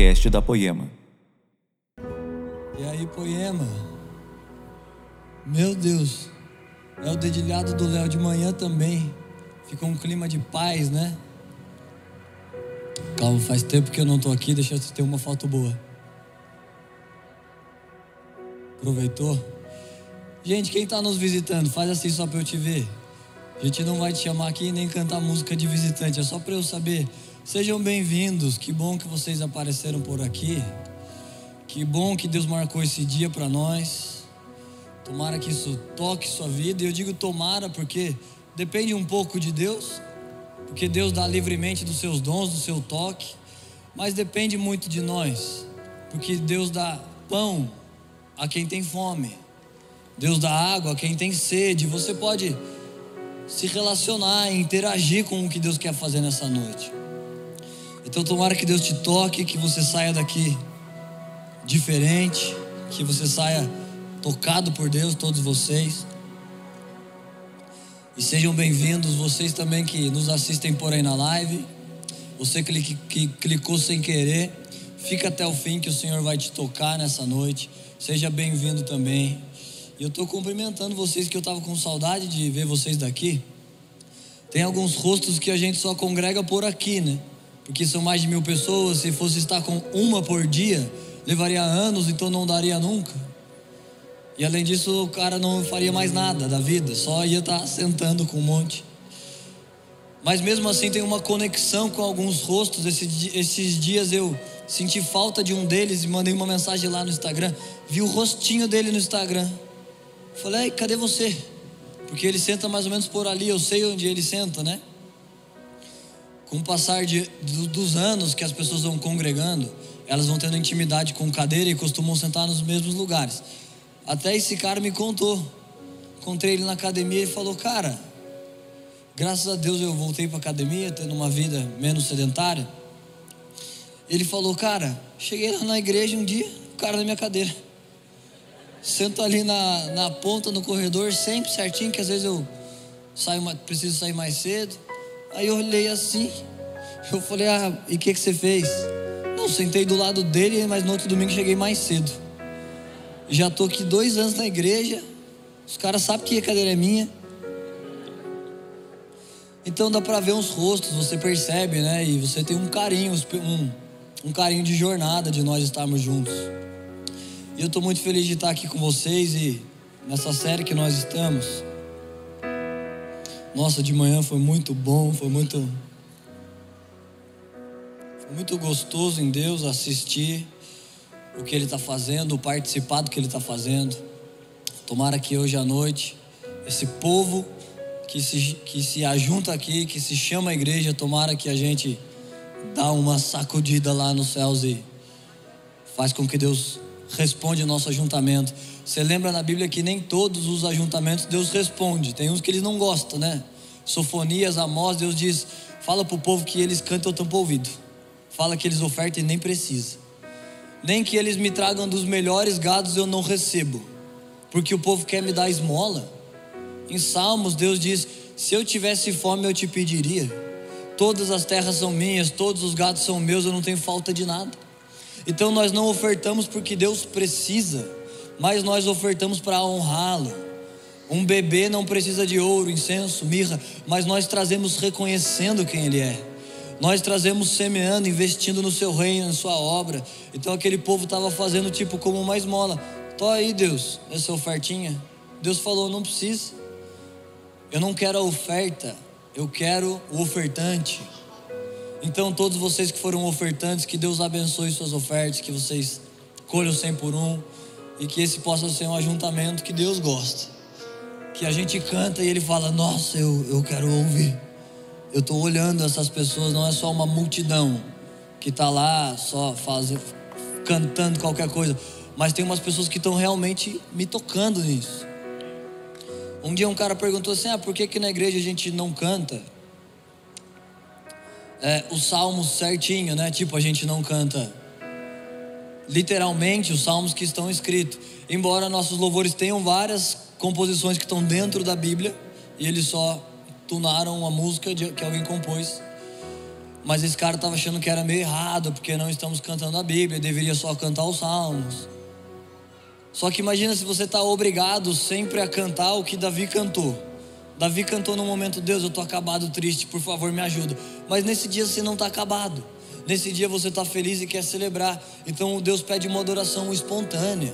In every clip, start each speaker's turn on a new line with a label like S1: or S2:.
S1: podcast da Poema.
S2: E aí, Poema? Meu Deus, é o dedilhado do Léo de manhã também. Ficou um clima de paz, né? Calma, faz tempo que eu não tô aqui, deixa eu ter uma foto boa. Aproveitou? Gente, quem tá nos visitando, faz assim só para eu te ver. A gente não vai te chamar aqui nem cantar música de visitante, é só para eu saber. Sejam bem-vindos, que bom que vocês apareceram por aqui. Que bom que Deus marcou esse dia para nós. Tomara que isso toque sua vida. E eu digo tomara porque depende um pouco de Deus, porque Deus dá livremente dos seus dons, do seu toque, mas depende muito de nós, porque Deus dá pão a quem tem fome. Deus dá água a quem tem sede. Você pode se relacionar, interagir com o que Deus quer fazer nessa noite. Então, tomara que Deus te toque, que você saia daqui diferente, que você saia tocado por Deus, todos vocês. E sejam bem-vindos, vocês também que nos assistem por aí na live. Você que, clicou sem querer, fica até o fim que o Senhor vai te tocar nessa noite. Seja bem-vindo também. E eu estou cumprimentando vocês que eu estava com saudade de ver vocês daqui. Tem alguns rostos que a gente só congrega por aqui, né? Porque são mais de mil pessoas. Se fosse estar com uma por dia, levaria anos, então não daria nunca. E além disso, o cara não faria mais nada da vida, só ia estar sentando com um monte. Mas mesmo assim tem uma conexão com alguns rostos. Esses, esses dias eu senti falta de um deles e mandei uma mensagem lá no Instagram. Vi o rostinho dele no Instagram. Falei, cadê você? Porque ele senta mais ou menos por ali, eu sei onde ele senta, né? Com o passar de, do, dos anos que as pessoas vão congregando, elas vão tendo intimidade com cadeira e costumam sentar nos mesmos lugares. Até esse cara me contou. Encontrei ele na academia e falou: Cara, graças a Deus eu voltei para academia, tendo uma vida menos sedentária. Ele falou: Cara, cheguei lá na igreja um dia, o cara na minha cadeira. Sento ali na, na ponta no corredor, sempre certinho, que às vezes eu saio, preciso sair mais cedo. Aí eu olhei assim, eu falei, ah, e o que, que você fez? Não, sentei do lado dele, mas no outro domingo cheguei mais cedo. Já estou aqui dois anos na igreja, os caras sabem que a cadeira é minha. Então dá para ver uns rostos, você percebe, né? E você tem um carinho, um, um carinho de jornada de nós estarmos juntos. E eu estou muito feliz de estar aqui com vocês e nessa série que nós estamos. Nossa, de manhã foi muito bom, foi muito. Foi muito gostoso em Deus assistir o que Ele está fazendo, participar do que Ele está fazendo. Tomara que hoje à noite, esse povo que se, que se ajunta aqui, que se chama a igreja, tomara que a gente dá uma sacudida lá nos céus e faz com que Deus responde o nosso ajuntamento. Você lembra na Bíblia que nem todos os ajuntamentos Deus responde. Tem uns que eles não gostam, né? Sofonias, Amós, Deus diz: fala para o povo que eles cantam, eu tampo ouvido. Fala que eles ofertem, nem precisa. Nem que eles me tragam dos melhores gados, eu não recebo. Porque o povo quer me dar esmola. Em Salmos, Deus diz: se eu tivesse fome, eu te pediria. Todas as terras são minhas, todos os gados são meus, eu não tenho falta de nada. Então nós não ofertamos porque Deus precisa, mas nós ofertamos para honrá-lo. Um bebê não precisa de ouro, incenso, mirra, mas nós trazemos reconhecendo quem Ele é. Nós trazemos semeando, investindo no seu reino, na sua obra. Então aquele povo estava fazendo tipo como uma esmola. Tô aí, Deus, essa ofertinha. Deus falou: não precisa. Eu não quero a oferta, eu quero o ofertante. Então, todos vocês que foram ofertantes, que Deus abençoe suas ofertas, que vocês colham 100 por um e que esse possa ser um ajuntamento que Deus gosta. Que a gente canta e Ele fala: Nossa, eu, eu quero ouvir. Eu estou olhando essas pessoas, não é só uma multidão que está lá só fazendo, cantando qualquer coisa, mas tem umas pessoas que estão realmente me tocando nisso. Um dia um cara perguntou assim: Ah, por que, que na igreja a gente não canta? é, os salmos certinho, né? Tipo, a gente não canta literalmente os salmos que estão escritos. Embora nossos louvores tenham várias composições que estão dentro da Bíblia e eles só tunaram uma música que alguém compôs. Mas esse cara estava achando que era meio errado, porque não estamos cantando a Bíblia, deveria só cantar os salmos. Só que imagina se você está obrigado sempre a cantar o que Davi cantou. Davi cantou no momento, Deus, eu estou acabado, triste, por favor me ajuda. Mas nesse dia você não está acabado. Nesse dia você está feliz e quer celebrar. Então Deus pede uma adoração espontânea.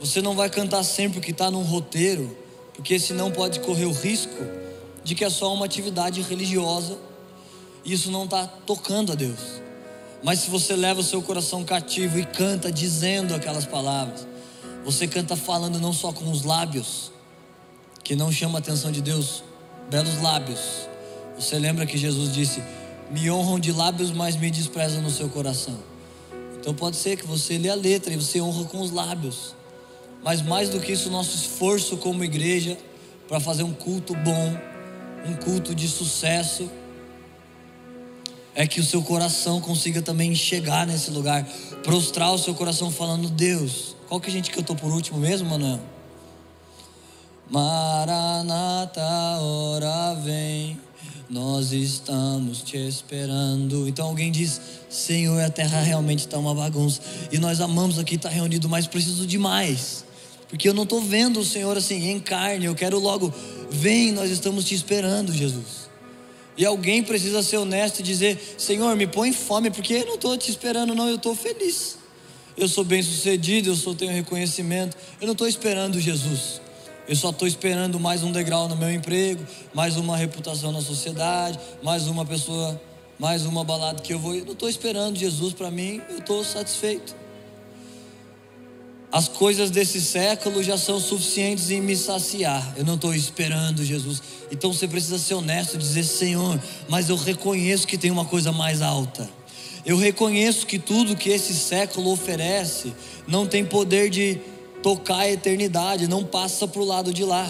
S2: Você não vai cantar sempre o que está num roteiro, porque senão pode correr o risco de que é só uma atividade religiosa e isso não está tocando a Deus. Mas se você leva o seu coração cativo e canta dizendo aquelas palavras, você canta falando não só com os lábios, que não chama a atenção de Deus, belos lábios. Você lembra que Jesus disse: Me honram de lábios, mas me desprezam no seu coração. Então pode ser que você lê a letra e você honra com os lábios. Mas mais do que isso, nosso esforço como igreja para fazer um culto bom, um culto de sucesso, é que o seu coração consiga também chegar nesse lugar, prostrar o seu coração falando: Deus, qual que a gente cantou por último mesmo, Manuel? Maranata, hora vem, nós estamos te esperando. Então alguém diz: Senhor, a terra realmente está uma bagunça, e nós amamos aqui estar reunido, mas preciso de mais, porque eu não estou vendo o Senhor assim em carne, eu quero logo, vem, nós estamos te esperando, Jesus. E alguém precisa ser honesto e dizer: Senhor, me põe fome, porque eu não estou te esperando, não, eu estou feliz. Eu sou bem sucedido, eu só tenho reconhecimento. Eu não estou esperando Jesus. Eu só estou esperando mais um degrau no meu emprego, mais uma reputação na sociedade, mais uma pessoa, mais uma balada que eu vou. Eu não estou esperando Jesus para mim, eu estou satisfeito. As coisas desse século já são suficientes em me saciar. Eu não estou esperando Jesus. Então você precisa ser honesto e dizer: Senhor, mas eu reconheço que tem uma coisa mais alta. Eu reconheço que tudo que esse século oferece não tem poder de tocar a eternidade, não passa para o lado de lá.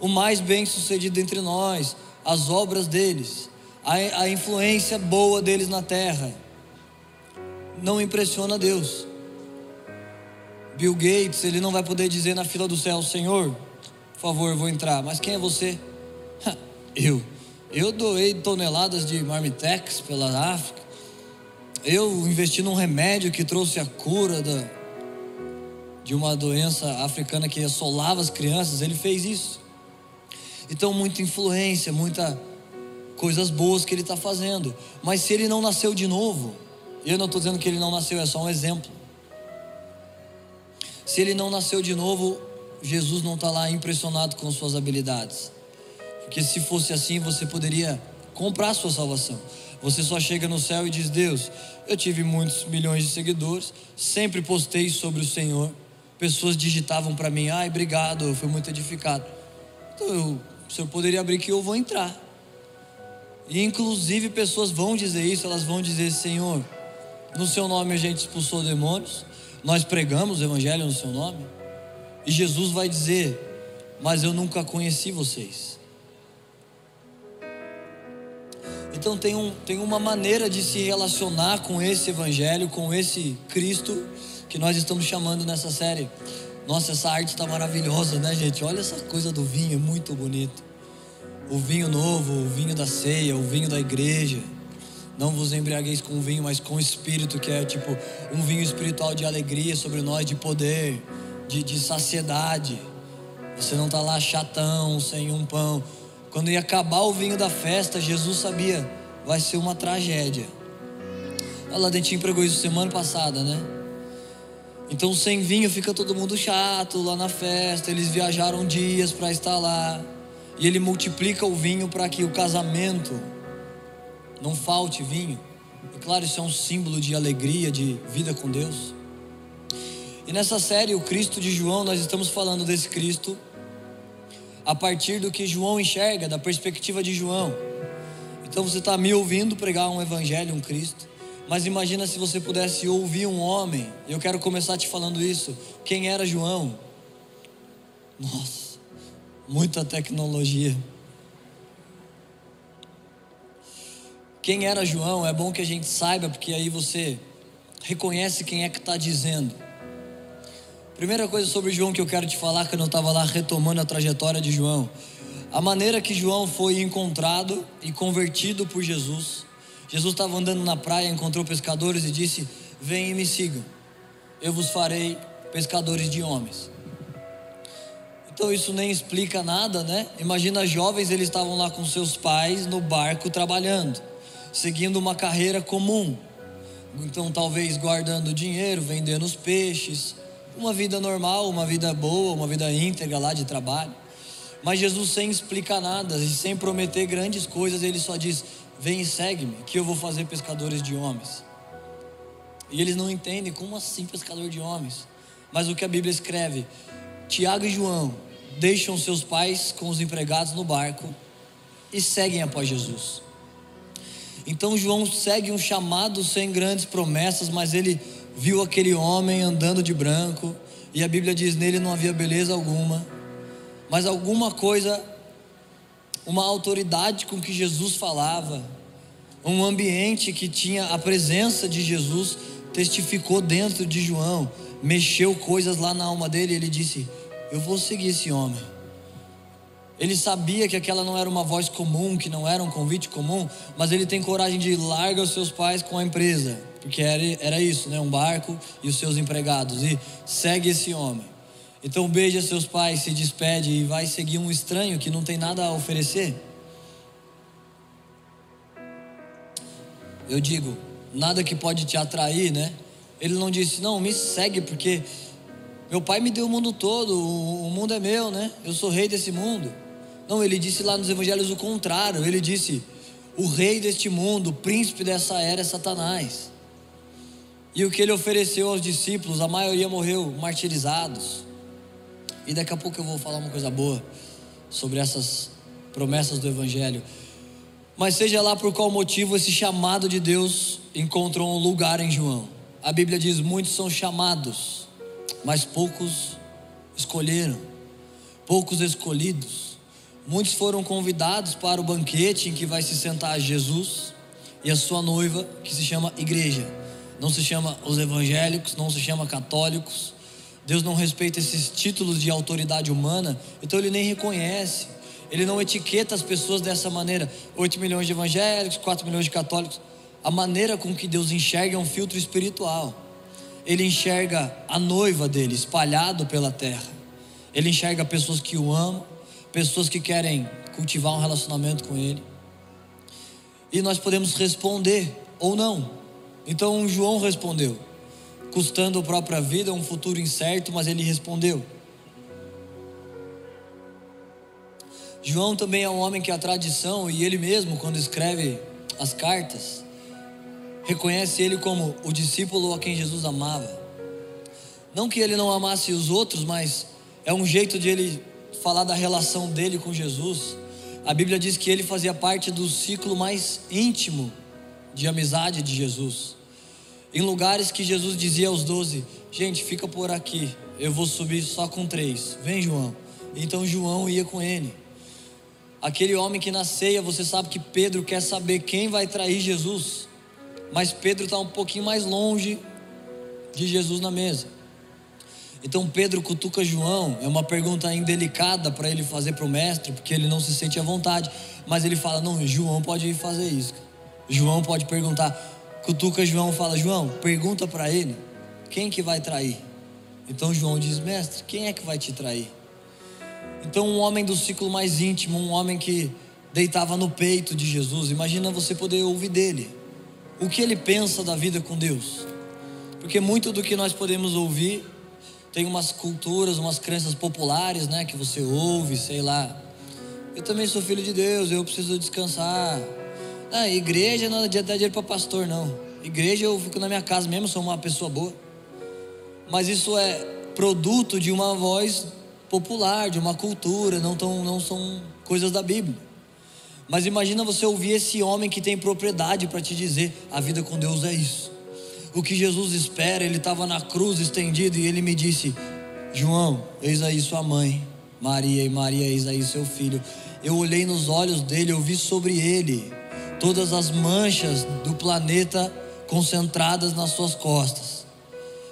S2: O mais bem sucedido entre nós, as obras deles, a, a influência boa deles na terra, não impressiona Deus. Bill Gates, ele não vai poder dizer na fila do céu: Senhor, por favor, eu vou entrar. Mas quem é você? eu. Eu doei toneladas de marmitex pela África. Eu investi num remédio que trouxe a cura da, de uma doença africana que assolava as crianças. Ele fez isso. Então, muita influência, muita coisas boas que ele está fazendo. Mas se ele não nasceu de novo, eu não estou dizendo que ele não nasceu, é só um exemplo. Se ele não nasceu de novo, Jesus não está lá impressionado com suas habilidades. Porque se fosse assim, você poderia comprar sua salvação. Você só chega no céu e diz: Deus, eu tive muitos milhões de seguidores, sempre postei sobre o Senhor. Pessoas digitavam para mim: ai, obrigado, eu fui muito edificado. Então, eu, o Senhor poderia abrir que eu vou entrar. E inclusive pessoas vão dizer isso, elas vão dizer: Senhor, no seu nome a gente expulsou demônios, nós pregamos o Evangelho no seu nome, e Jesus vai dizer: Mas eu nunca conheci vocês. Então tem, um, tem uma maneira de se relacionar com esse Evangelho, com esse Cristo que nós estamos chamando nessa série. Nossa, essa arte está maravilhosa, né, gente? Olha essa coisa do vinho, é muito bonito. O vinho novo, o vinho da ceia, o vinho da igreja. Não vos embriagueis com vinho, mas com o espírito, que é tipo um vinho espiritual de alegria sobre nós, de poder, de, de saciedade. Você não está lá chatão, sem um pão. Quando ia acabar o vinho da festa, Jesus sabia, vai ser uma tragédia. A Ladentinho pregou isso semana passada, né? Então, sem vinho fica todo mundo chato lá na festa. Eles viajaram dias para estar lá. E ele multiplica o vinho para que o casamento não falte vinho. E claro, isso é um símbolo de alegria, de vida com Deus. E nessa série, o Cristo de João, nós estamos falando desse Cristo a partir do que João enxerga, da perspectiva de João. Então você está me ouvindo pregar um evangelho, um Cristo. Mas imagina se você pudesse ouvir um homem. Eu quero começar te falando isso. Quem era João? Nossa, muita tecnologia. Quem era João, é bom que a gente saiba, porque aí você reconhece quem é que está dizendo. Primeira coisa sobre João que eu quero te falar, que eu não estava lá retomando a trajetória de João. A maneira que João foi encontrado e convertido por Jesus. Jesus estava andando na praia, encontrou pescadores e disse: Venham e me sigam, eu vos farei pescadores de homens. Então isso nem explica nada, né? Imagina jovens, eles estavam lá com seus pais no barco trabalhando, seguindo uma carreira comum. Então talvez guardando dinheiro, vendendo os peixes, uma vida normal, uma vida boa, uma vida íntegra lá de trabalho. Mas Jesus sem explicar nada e sem prometer grandes coisas, ele só diz: "Vem e segue-me, que eu vou fazer pescadores de homens". E eles não entendem como assim pescador de homens. Mas o que a Bíblia escreve, Tiago e João deixam seus pais com os empregados no barco e seguem após Jesus. Então João segue um chamado sem grandes promessas, mas ele viu aquele homem andando de branco, e a Bíblia diz nele não havia beleza alguma, mas alguma coisa, uma autoridade com que Jesus falava, um ambiente que tinha a presença de Jesus, testificou dentro de João, mexeu coisas lá na alma dele, ele disse: eu vou seguir esse homem. Ele sabia que aquela não era uma voz comum, que não era um convite comum, mas ele tem coragem de largar os seus pais com a empresa, porque era, era isso, né? Um barco e os seus empregados, e segue esse homem. Então beija seus pais, se despede e vai seguir um estranho que não tem nada a oferecer. Eu digo, nada que pode te atrair, né? Ele não disse, não, me segue, porque meu pai me deu o mundo todo, o mundo é meu, né? Eu sou rei desse mundo. Não, ele disse lá nos evangelhos o contrário. Ele disse: o rei deste mundo, o príncipe dessa era é Satanás. E o que ele ofereceu aos discípulos, a maioria morreu martirizados. E daqui a pouco eu vou falar uma coisa boa sobre essas promessas do evangelho. Mas seja lá por qual motivo esse chamado de Deus encontrou um lugar em João. A Bíblia diz: muitos são chamados, mas poucos escolheram, poucos escolhidos. Muitos foram convidados para o banquete em que vai se sentar Jesus e a sua noiva, que se chama igreja. Não se chama os evangélicos, não se chama católicos. Deus não respeita esses títulos de autoridade humana, então ele nem reconhece. Ele não etiqueta as pessoas dessa maneira. 8 milhões de evangélicos, 4 milhões de católicos. A maneira com que Deus enxerga é um filtro espiritual ele enxerga a noiva dele espalhado pela terra. Ele enxerga pessoas que o amam, pessoas que querem cultivar um relacionamento com ele. E nós podemos responder ou não. Então João respondeu, custando a própria vida, um futuro incerto, mas ele respondeu. João também é um homem que a tradição e ele mesmo, quando escreve as cartas, reconhece ele como o discípulo a quem Jesus amava. Não que ele não amasse os outros, mas é um jeito de ele falar da relação dele com Jesus. A Bíblia diz que ele fazia parte do ciclo mais íntimo de amizade de Jesus. Em lugares que Jesus dizia aos doze: Gente, fica por aqui, eu vou subir só com três. Vem, João. Então João ia com ele. Aquele homem que na ceia, você sabe que Pedro quer saber quem vai trair Jesus. Mas Pedro está um pouquinho mais longe de Jesus na mesa. Então Pedro cutuca João, é uma pergunta indelicada para ele fazer para o mestre, porque ele não se sente à vontade. Mas ele fala: Não, João pode fazer isso. João pode perguntar. Cutuca João fala: João, pergunta para ele quem que vai trair. Então João diz: Mestre, quem é que vai te trair? Então, um homem do ciclo mais íntimo, um homem que deitava no peito de Jesus, imagina você poder ouvir dele o que ele pensa da vida com Deus. Porque muito do que nós podemos ouvir tem umas culturas, umas crenças populares, né, que você ouve, sei lá. Eu também sou filho de Deus, eu preciso descansar. Ah, igreja não adianta dar dinheiro para pastor, não. Igreja eu fico na minha casa mesmo, sou uma pessoa boa. Mas isso é produto de uma voz popular, de uma cultura, não, tão, não são coisas da Bíblia. Mas imagina você ouvir esse homem que tem propriedade para te dizer: a vida com Deus é isso. O que Jesus espera, ele estava na cruz estendido e ele me disse: João, eis aí sua mãe, Maria, e Maria, eis aí seu filho. Eu olhei nos olhos dele, eu vi sobre ele todas as manchas do planeta concentradas nas suas costas.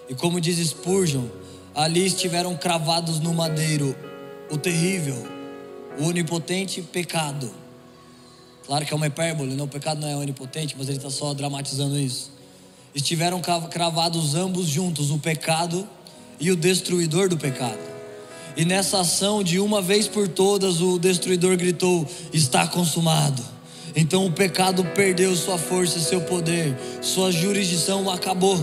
S2: E como diz Spurgeon, ali estiveram cravados no madeiro o terrível, o onipotente pecado Claro que é uma hipérbole, né? o pecado não é onipotente, mas ele está só dramatizando isso. Estiveram cravados ambos juntos, o pecado e o destruidor do pecado. E nessa ação, de uma vez por todas, o destruidor gritou: Está consumado. Então o pecado perdeu sua força e seu poder, sua jurisdição acabou.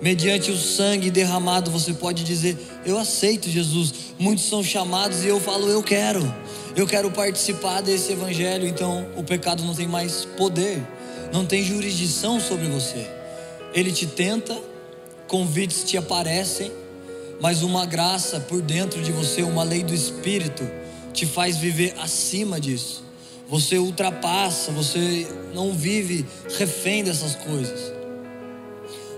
S2: Mediante o sangue derramado, você pode dizer: Eu aceito Jesus. Muitos são chamados e eu falo: Eu quero. Eu quero participar desse evangelho. Então o pecado não tem mais poder, não tem jurisdição sobre você. Ele te tenta, convites te aparecem, mas uma graça por dentro de você, uma lei do Espírito, te faz viver acima disso. Você ultrapassa, você não vive refém dessas coisas.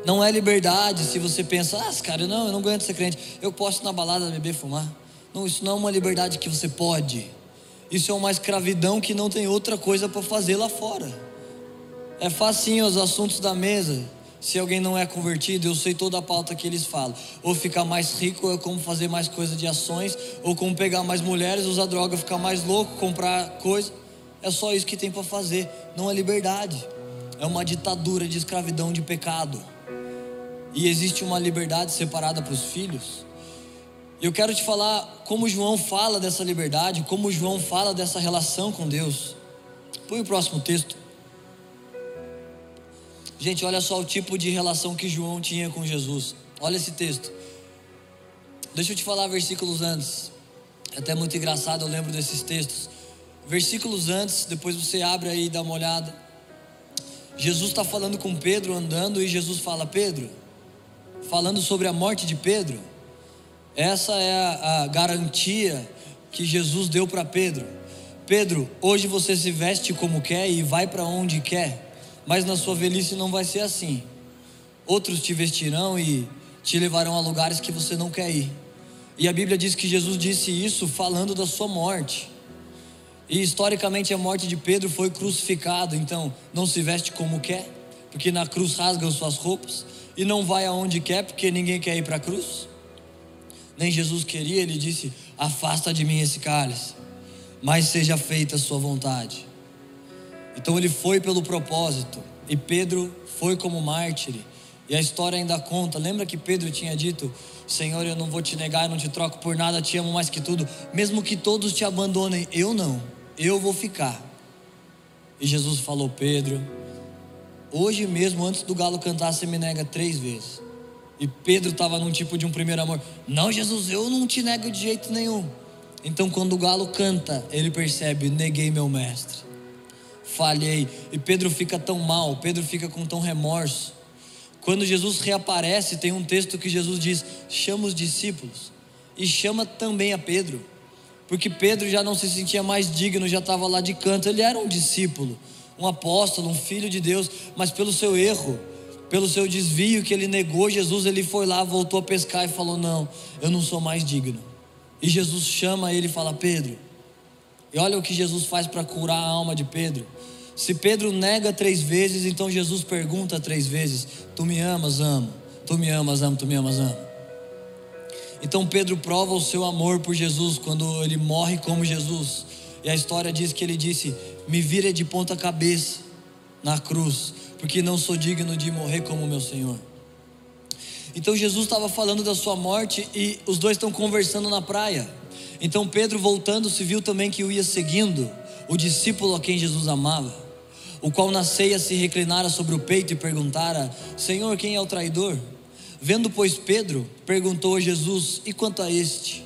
S2: Não é liberdade se você pensa, ah, cara, não, eu não de ser crente, eu posso ir na balada beber, fumar. Não, isso não é uma liberdade que você pode. Isso é uma escravidão que não tem outra coisa para fazer lá fora. É facinho os assuntos da mesa. Se alguém não é convertido, eu sei toda a pauta que eles falam. Ou ficar mais rico, ou como fazer mais coisa de ações, ou como pegar mais mulheres, usar droga, ficar mais louco, comprar coisa. É só isso que tem para fazer. Não é liberdade. É uma ditadura de escravidão de pecado. E existe uma liberdade separada para os filhos. Eu quero te falar como João fala dessa liberdade, como João fala dessa relação com Deus. Põe o próximo texto. Gente, olha só o tipo de relação que João tinha com Jesus. Olha esse texto. Deixa eu te falar versículos antes. É até muito engraçado, eu lembro desses textos. Versículos antes, depois você abre aí e dá uma olhada. Jesus está falando com Pedro andando e Jesus fala: Pedro, falando sobre a morte de Pedro. Essa é a, garantia que Jesus deu para Pedro. Pedro, hoje você se veste como quer e vai para onde quer mas na sua velhice não vai ser assim. Outros te vestirão e te levarão a lugares que você não quer ir. E a Bíblia diz que Jesus disse isso falando da sua morte. E historicamente a morte de Pedro foi crucificado, então não se veste como quer, porque na cruz rasgam suas roupas, e não vai aonde quer, porque ninguém quer ir para a cruz. Nem Jesus queria, ele disse: Afasta de mim esse cálice, mas seja feita a sua vontade. Então ele foi pelo propósito, e Pedro foi como mártir. E a história ainda conta. Lembra que Pedro tinha dito: Senhor, eu não vou te negar, eu não te troco por nada, te amo mais que tudo, mesmo que todos te abandonem, eu não, eu vou ficar. E Jesus falou: Pedro, hoje mesmo, antes do galo cantar, você me nega três vezes. E Pedro estava num tipo de um primeiro amor: Não, Jesus, eu não te nego de jeito nenhum. Então, quando o galo canta, ele percebe: Neguei meu mestre falhei. E Pedro fica tão mal, Pedro fica com tão remorso. Quando Jesus reaparece, tem um texto que Jesus diz: chama os discípulos e chama também a Pedro, porque Pedro já não se sentia mais digno, já estava lá de canto. Ele era um discípulo, um apóstolo, um filho de Deus, mas pelo seu erro, pelo seu desvio que ele negou Jesus, ele foi lá, voltou a pescar e falou: Não, eu não sou mais digno. E Jesus chama ele e fala: Pedro. E olha o que Jesus faz para curar a alma de Pedro. Se Pedro nega três vezes, então Jesus pergunta três vezes: Tu me amas, amo. Tu me amas, amo. Tu me amas, amo. Então Pedro prova o seu amor por Jesus quando ele morre como Jesus. E a história diz que ele disse: Me vira de ponta cabeça na cruz, porque não sou digno de morrer como meu Senhor. Então Jesus estava falando da sua morte e os dois estão conversando na praia. Então Pedro voltando se viu também que o ia seguindo, o discípulo a quem Jesus amava o qual na ceia se reclinara sobre o peito e perguntara: Senhor, quem é o traidor? Vendo, pois, Pedro, perguntou a Jesus: E quanto a este?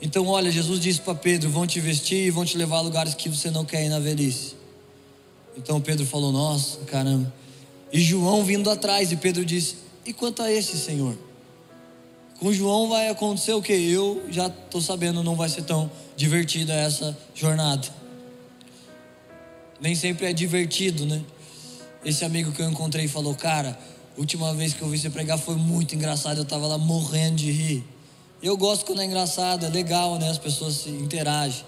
S2: Então, olha, Jesus disse para Pedro: Vão te vestir e vão te levar a lugares que você não quer ir na velhice. Então Pedro falou: Nossa, caramba. E João vindo atrás, e Pedro disse: E quanto a este, Senhor? Com João vai acontecer o que? Eu já estou sabendo, não vai ser tão divertida essa jornada nem sempre é divertido, né? Esse amigo que eu encontrei falou: Cara, última vez que eu vi você pregar foi muito engraçado, eu estava lá morrendo de rir. Eu gosto quando é engraçado, é legal, né? As pessoas se interagem.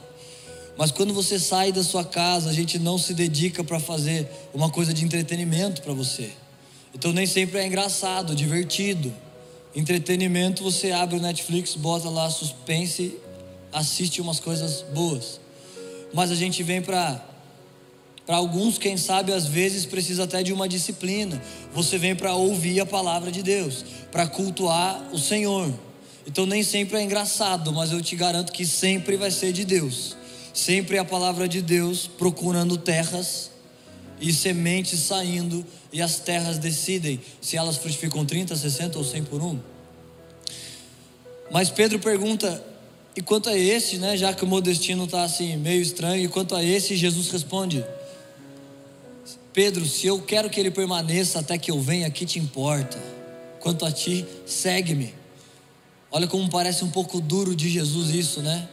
S2: Mas quando você sai da sua casa, a gente não se dedica para fazer uma coisa de entretenimento para você. Então nem sempre é engraçado, divertido. Entretenimento, você abre o Netflix, bota lá suspense, assiste umas coisas boas. Mas a gente vem para Para alguns, quem sabe, às vezes precisa até de uma disciplina. Você vem para ouvir a palavra de Deus, para cultuar o Senhor. Então nem sempre é engraçado, mas eu te garanto que sempre vai ser de Deus. Sempre a palavra de Deus procurando terras e sementes saindo, e as terras decidem se elas frutificam 30, 60 ou 100 por um. Mas Pedro pergunta: e quanto a esse, né, já que o meu destino está assim meio estranho, e quanto a esse, Jesus responde: Pedro, se eu quero que ele permaneça até que eu venha, que te importa? Quanto a ti, segue-me. Olha como parece um pouco duro de Jesus isso, né?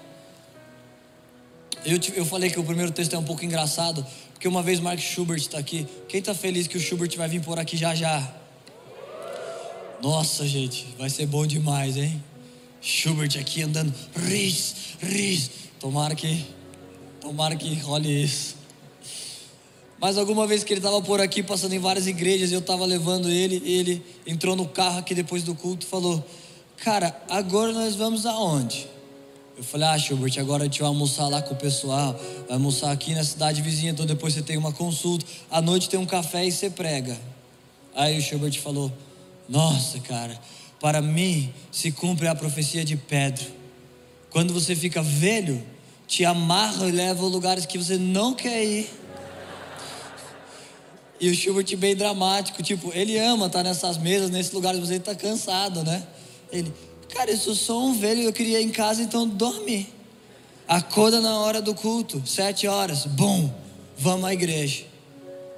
S2: Eu, te, eu falei que o primeiro texto é um pouco engraçado, porque uma vez Mark Schubert está aqui. Quem está feliz que o Schubert vai vir por aqui já já? Nossa, gente, vai ser bom demais, hein? Schubert aqui andando, ris, ris. Tomara que, tomara que role isso. Mas alguma vez que ele estava por aqui, passando em várias igrejas, eu estava levando ele, ele entrou no carro aqui depois do culto e falou: Cara, agora nós vamos aonde? Eu falei: Ah, Schubert, agora a gente vai almoçar lá com o pessoal, vai almoçar aqui na cidade vizinha, então depois você tem uma consulta, à noite tem um café e você prega. Aí o Schubert falou: Nossa, cara, para mim se cumpre a profecia de Pedro. Quando você fica velho, te amarra e leva a lugares que você não quer ir. E o Schubert bem dramático, tipo, ele ama estar nessas mesas, nesses lugares, mas ele está cansado, né? Ele, cara, eu sou só um velho, eu queria ir em casa, então dorme. Acorda na hora do culto, sete horas, bom, vamos à igreja.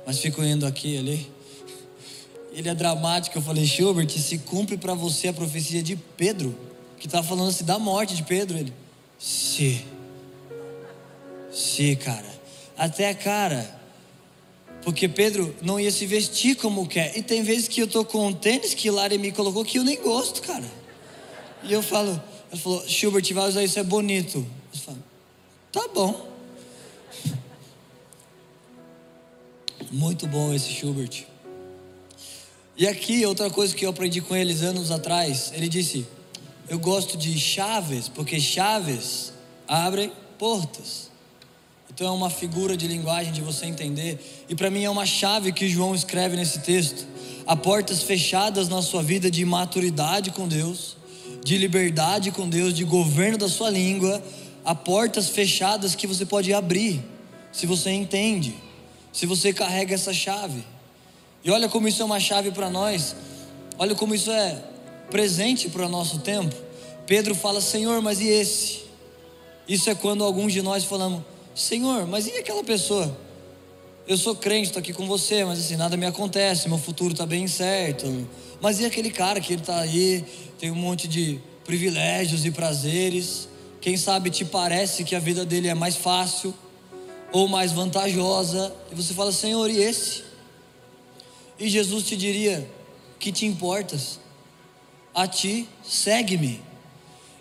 S2: Mas fico indo aqui ali. Ele é dramático, eu falei, Schubert, se cumpre para você a profecia de Pedro, que está falando assim da morte de Pedro. Ele, sim, sim, cara. Até, cara, porque Pedro não ia se vestir como quer. E tem vezes que eu tô com um tênis que Lari me colocou que eu nem gosto, cara. E eu falo, ela falou, Schubert, vai usar isso, é bonito. Eu falo, tá bom. Muito bom esse Schubert. E aqui, outra coisa que eu aprendi com eles anos atrás, ele disse: Eu gosto de chaves, porque chaves abrem portas. Então é uma figura de linguagem de você entender. E para mim é uma chave que João escreve nesse texto. Há portas fechadas na sua vida de maturidade com Deus, de liberdade com Deus, de governo da sua língua. Há portas fechadas que você pode abrir, se você entende, se você carrega essa chave. E olha como isso é uma chave para nós. Olha como isso é presente para o nosso tempo. Pedro fala: Senhor, mas e esse? Isso é quando alguns de nós falamos: Senhor, mas e aquela pessoa? Eu sou crente, estou aqui com você, mas assim, nada me acontece, meu futuro está bem certo. Mas e aquele cara que ele está aí, tem um monte de privilégios e prazeres? Quem sabe te parece que a vida dele é mais fácil ou mais vantajosa, e você fala, Senhor, e esse? E Jesus te diria: Que te importas? A ti, segue-me.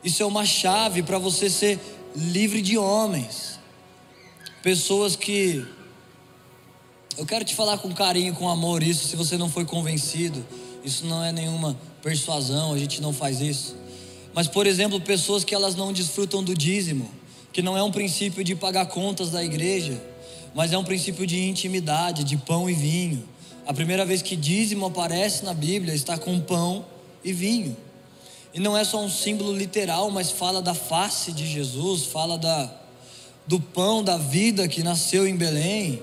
S2: Isso é uma chave para você ser livre de homens pessoas que eu quero te falar com carinho, com amor, isso se você não foi convencido, isso não é nenhuma persuasão, a gente não faz isso. Mas, por exemplo, pessoas que elas não desfrutam do dízimo, que não é um princípio de pagar contas da igreja, mas é um princípio de intimidade, de pão e vinho. A primeira vez que dízimo aparece na Bíblia está com pão e vinho. E não é só um símbolo literal, mas fala da face de Jesus, fala da do pão da vida que nasceu em Belém.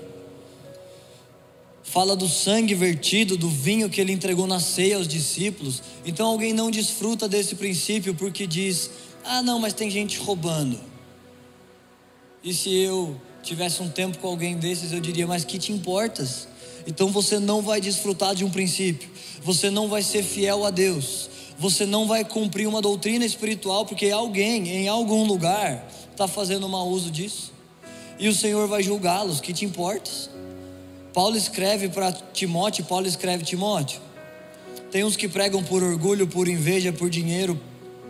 S2: Fala do sangue vertido, do vinho que ele entregou na ceia aos discípulos. Então alguém não desfruta desse princípio porque diz: ah, não, mas tem gente roubando. E se eu tivesse um tempo com alguém desses, eu diria: mas que te importas? Então você não vai desfrutar de um princípio, você não vai ser fiel a Deus, você não vai cumprir uma doutrina espiritual porque alguém em algum lugar está fazendo mau uso disso. E o Senhor vai julgá-los, que te importa? Paulo escreve para Timóteo, Paulo escreve Timóteo. Tem uns que pregam por orgulho, por inveja, por dinheiro,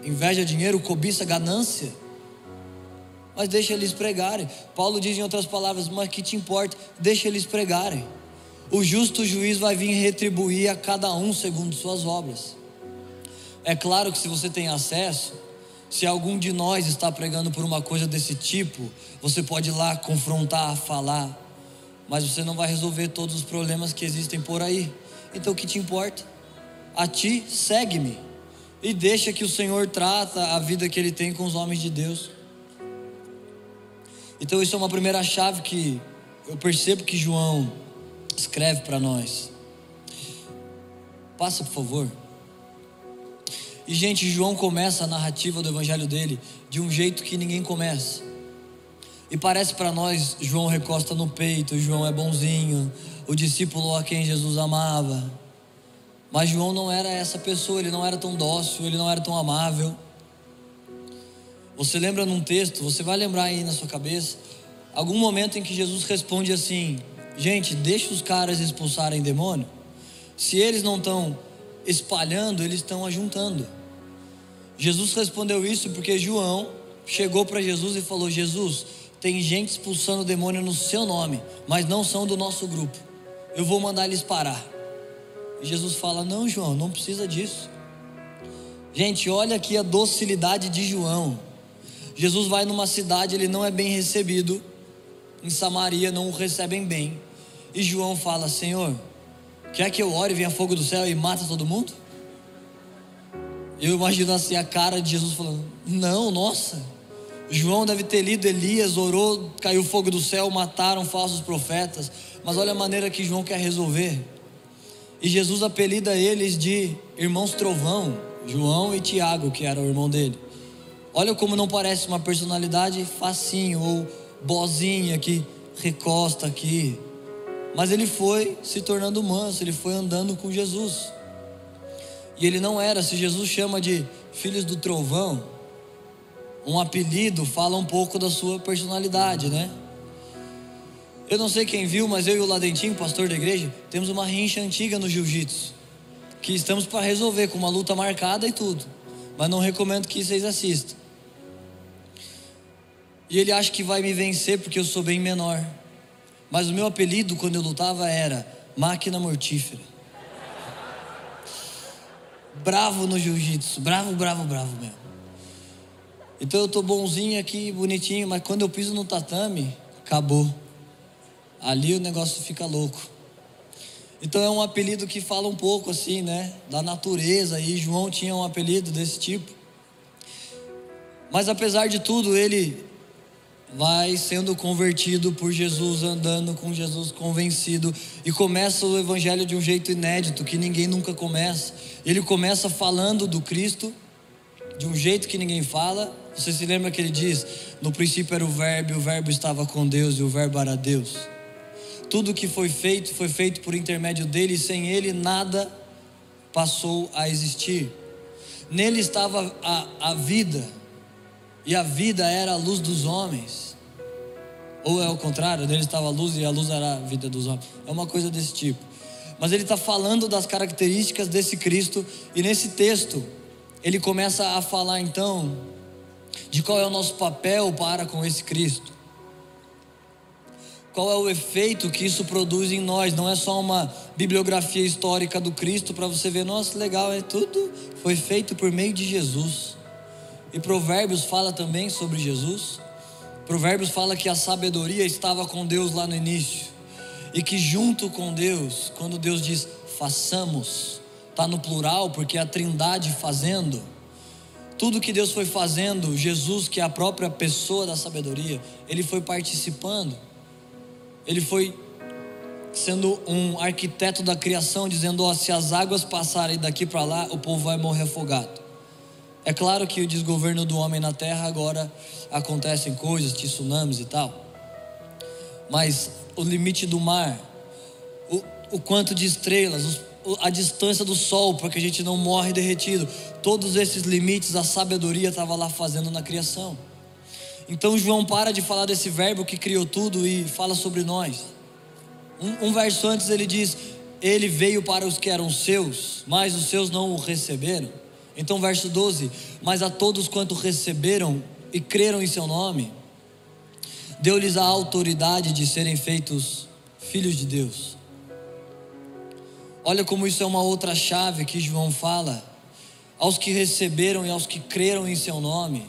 S2: inveja, dinheiro, cobiça, ganância. Mas deixa eles pregarem. Paulo diz em outras palavras, mas que te importa? Deixa eles pregarem. O justo juiz vai vir retribuir a cada um segundo suas obras. É claro que se você tem acesso, se algum de nós está pregando por uma coisa desse tipo, você pode ir lá confrontar, falar. mas você não vai resolver todos os problemas que existem por aí. Então o que te importa? A ti, segue-me e deixa que o Senhor trata a vida que ele tem com os homens de Deus. Então isso é uma primeira chave que eu percebo que João escreve para nós. Passa, por favor. E gente, João começa a narrativa do evangelho dele de um jeito que ninguém começa. E parece para nós, João recosta no peito, João é bonzinho, o discípulo a quem Jesus amava. Mas João não era essa pessoa, ele não era tão dócil, ele não era tão amável. Você lembra num texto, você vai lembrar aí na sua cabeça, algum momento em que Jesus responde assim: Gente, deixa os caras expulsarem demônio. Se eles não estão espalhando, eles estão ajuntando. Jesus respondeu isso porque João chegou para Jesus e falou: Jesus, tem gente expulsando o demônio no seu nome, mas não são do nosso grupo. Eu vou mandar eles parar. E Jesus fala: Não, João, não precisa disso. Gente, olha aqui a docilidade de João. Jesus vai numa cidade, ele não é bem recebido. Em Samaria não o recebem bem. E João fala: Senhor, quer que eu ore, venha fogo do céu e mata todo mundo? Eu imagino assim a cara de Jesus falando: Não, nossa João deve ter lido Elias, orou, caiu fogo do céu, mataram falsos profetas. Mas olha a maneira que João quer resolver. E Jesus apelida eles de irmãos trovão, João e Tiago, que era o irmão dele. Olha como não parece uma personalidade facinho ou bozinha que recosta aqui. Mas ele foi se tornando manso, ele foi andando com Jesus. E ele não era, se Jesus chama de filhos do trovão, um apelido fala um pouco da sua personalidade, né? Eu não sei quem viu, mas eu e o Ladentinho, pastor da igreja, temos uma rincha antiga no jiu-jitsu, que estamos para resolver com uma luta marcada e tudo, mas não recomendo que vocês assistam. E ele acha que vai me vencer porque eu sou bem menor. Mas o meu apelido quando eu lutava era máquina mortífera. Bravo no jiu-jitsu, bravo, bravo, bravo mesmo. Então eu tô bonzinho aqui, bonitinho, mas quando eu piso no tatame, acabou. Ali o negócio fica louco. Então é um apelido que fala um pouco assim, né, da natureza. E João tinha um apelido desse tipo. Mas apesar de tudo, ele vai sendo convertido por Jesus, andando com Jesus, convencido, e começa o evangelho de um jeito inédito que ninguém nunca começa. Ele começa falando do Cristo de um jeito que ninguém fala, você se lembra que ele diz: No princípio era o Verbo, e o Verbo estava com Deus, e o Verbo era Deus. Tudo que foi feito, foi feito por intermédio dele, e sem ele nada passou a existir. Nele estava a, a vida, e a vida era a luz dos homens. Ou é o contrário, nele estava a luz e a luz era a vida dos homens. É uma coisa desse tipo. Mas ele está falando das características desse Cristo, e nesse texto, ele começa a falar então de qual é o nosso papel para com esse Cristo. Qual é o efeito que isso produz em nós? Não é só uma bibliografia histórica do Cristo para você ver, nossa, legal, é tudo foi feito por meio de Jesus. E Provérbios fala também sobre Jesus. Provérbios fala que a sabedoria estava com Deus lá no início. E que junto com Deus, quando Deus diz façamos, está no plural, porque é a trindade fazendo tudo que Deus foi fazendo, Jesus, que é a própria pessoa da sabedoria, ele foi participando, ele foi sendo um arquiteto da criação, dizendo: ó, se as águas passarem daqui para lá, o povo vai morrer afogado. É claro que o desgoverno do homem na terra agora acontecem coisas, tsunamis e tal, mas o limite do mar, o, o quanto de estrelas, a distância do sol para que a gente não morre derretido. Todos esses limites a sabedoria estava lá fazendo na criação. Então João para de falar desse verbo que criou tudo e fala sobre nós. Um, um verso antes ele diz: Ele veio para os que eram seus, mas os seus não o receberam. Então, verso 12: Mas a todos quanto receberam e creram em seu nome, deu-lhes a autoridade de serem feitos filhos de Deus. Olha como isso é uma outra chave que João fala. Aos que receberam e aos que creram em seu nome,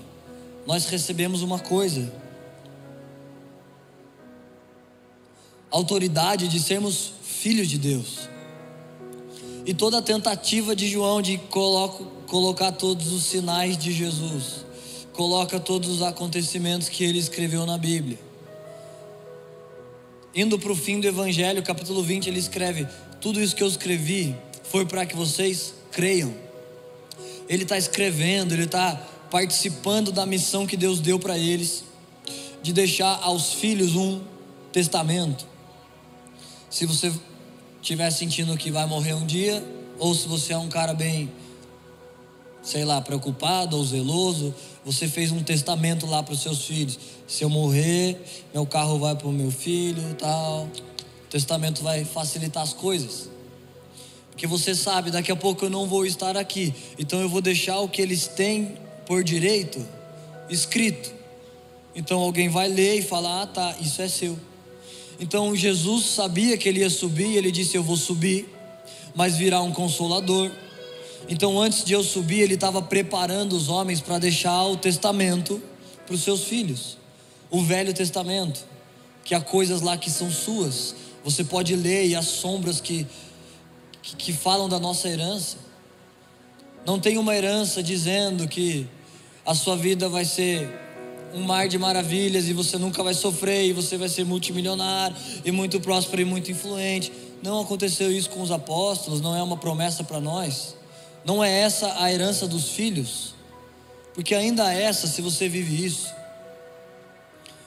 S2: nós recebemos uma coisa. autoridade de sermos filhos de Deus. E toda a tentativa de João de coloco, colocar todos os sinais de Jesus, coloca todos os acontecimentos que ele escreveu na Bíblia. Indo para o fim do Evangelho, capítulo 20, ele escreve: Tudo isso que eu escrevi foi para que vocês creiam. Ele está escrevendo, ele está participando da missão que Deus deu para eles, de deixar aos filhos um testamento. Se você estiver sentindo que vai morrer um dia, ou se você é um cara bem, sei lá, preocupado ou zeloso, você fez um testamento lá para os seus filhos. Se eu morrer, meu carro vai para o meu filho, tal. O testamento vai facilitar as coisas. Porque você sabe, daqui a pouco eu não vou estar aqui. Então eu vou deixar o que eles têm por direito escrito. Então alguém vai ler e falar: "Ah, tá, isso é seu". Então Jesus sabia que ele ia subir, e ele disse: Eu vou subir, mas virá um consolador. Então, antes de eu subir, ele estava preparando os homens para deixar o testamento para os seus filhos, o Velho Testamento, que há coisas lá que são suas. Você pode ler e as sombras que, que, que falam da nossa herança. Não tem uma herança dizendo que a sua vida vai ser um mar de maravilhas e você nunca vai sofrer e você vai ser multimilionário e muito próspero e muito influente. Não aconteceu isso com os apóstolos, não é uma promessa para nós. Não é essa a herança dos filhos. Porque ainda é essa, se você vive isso,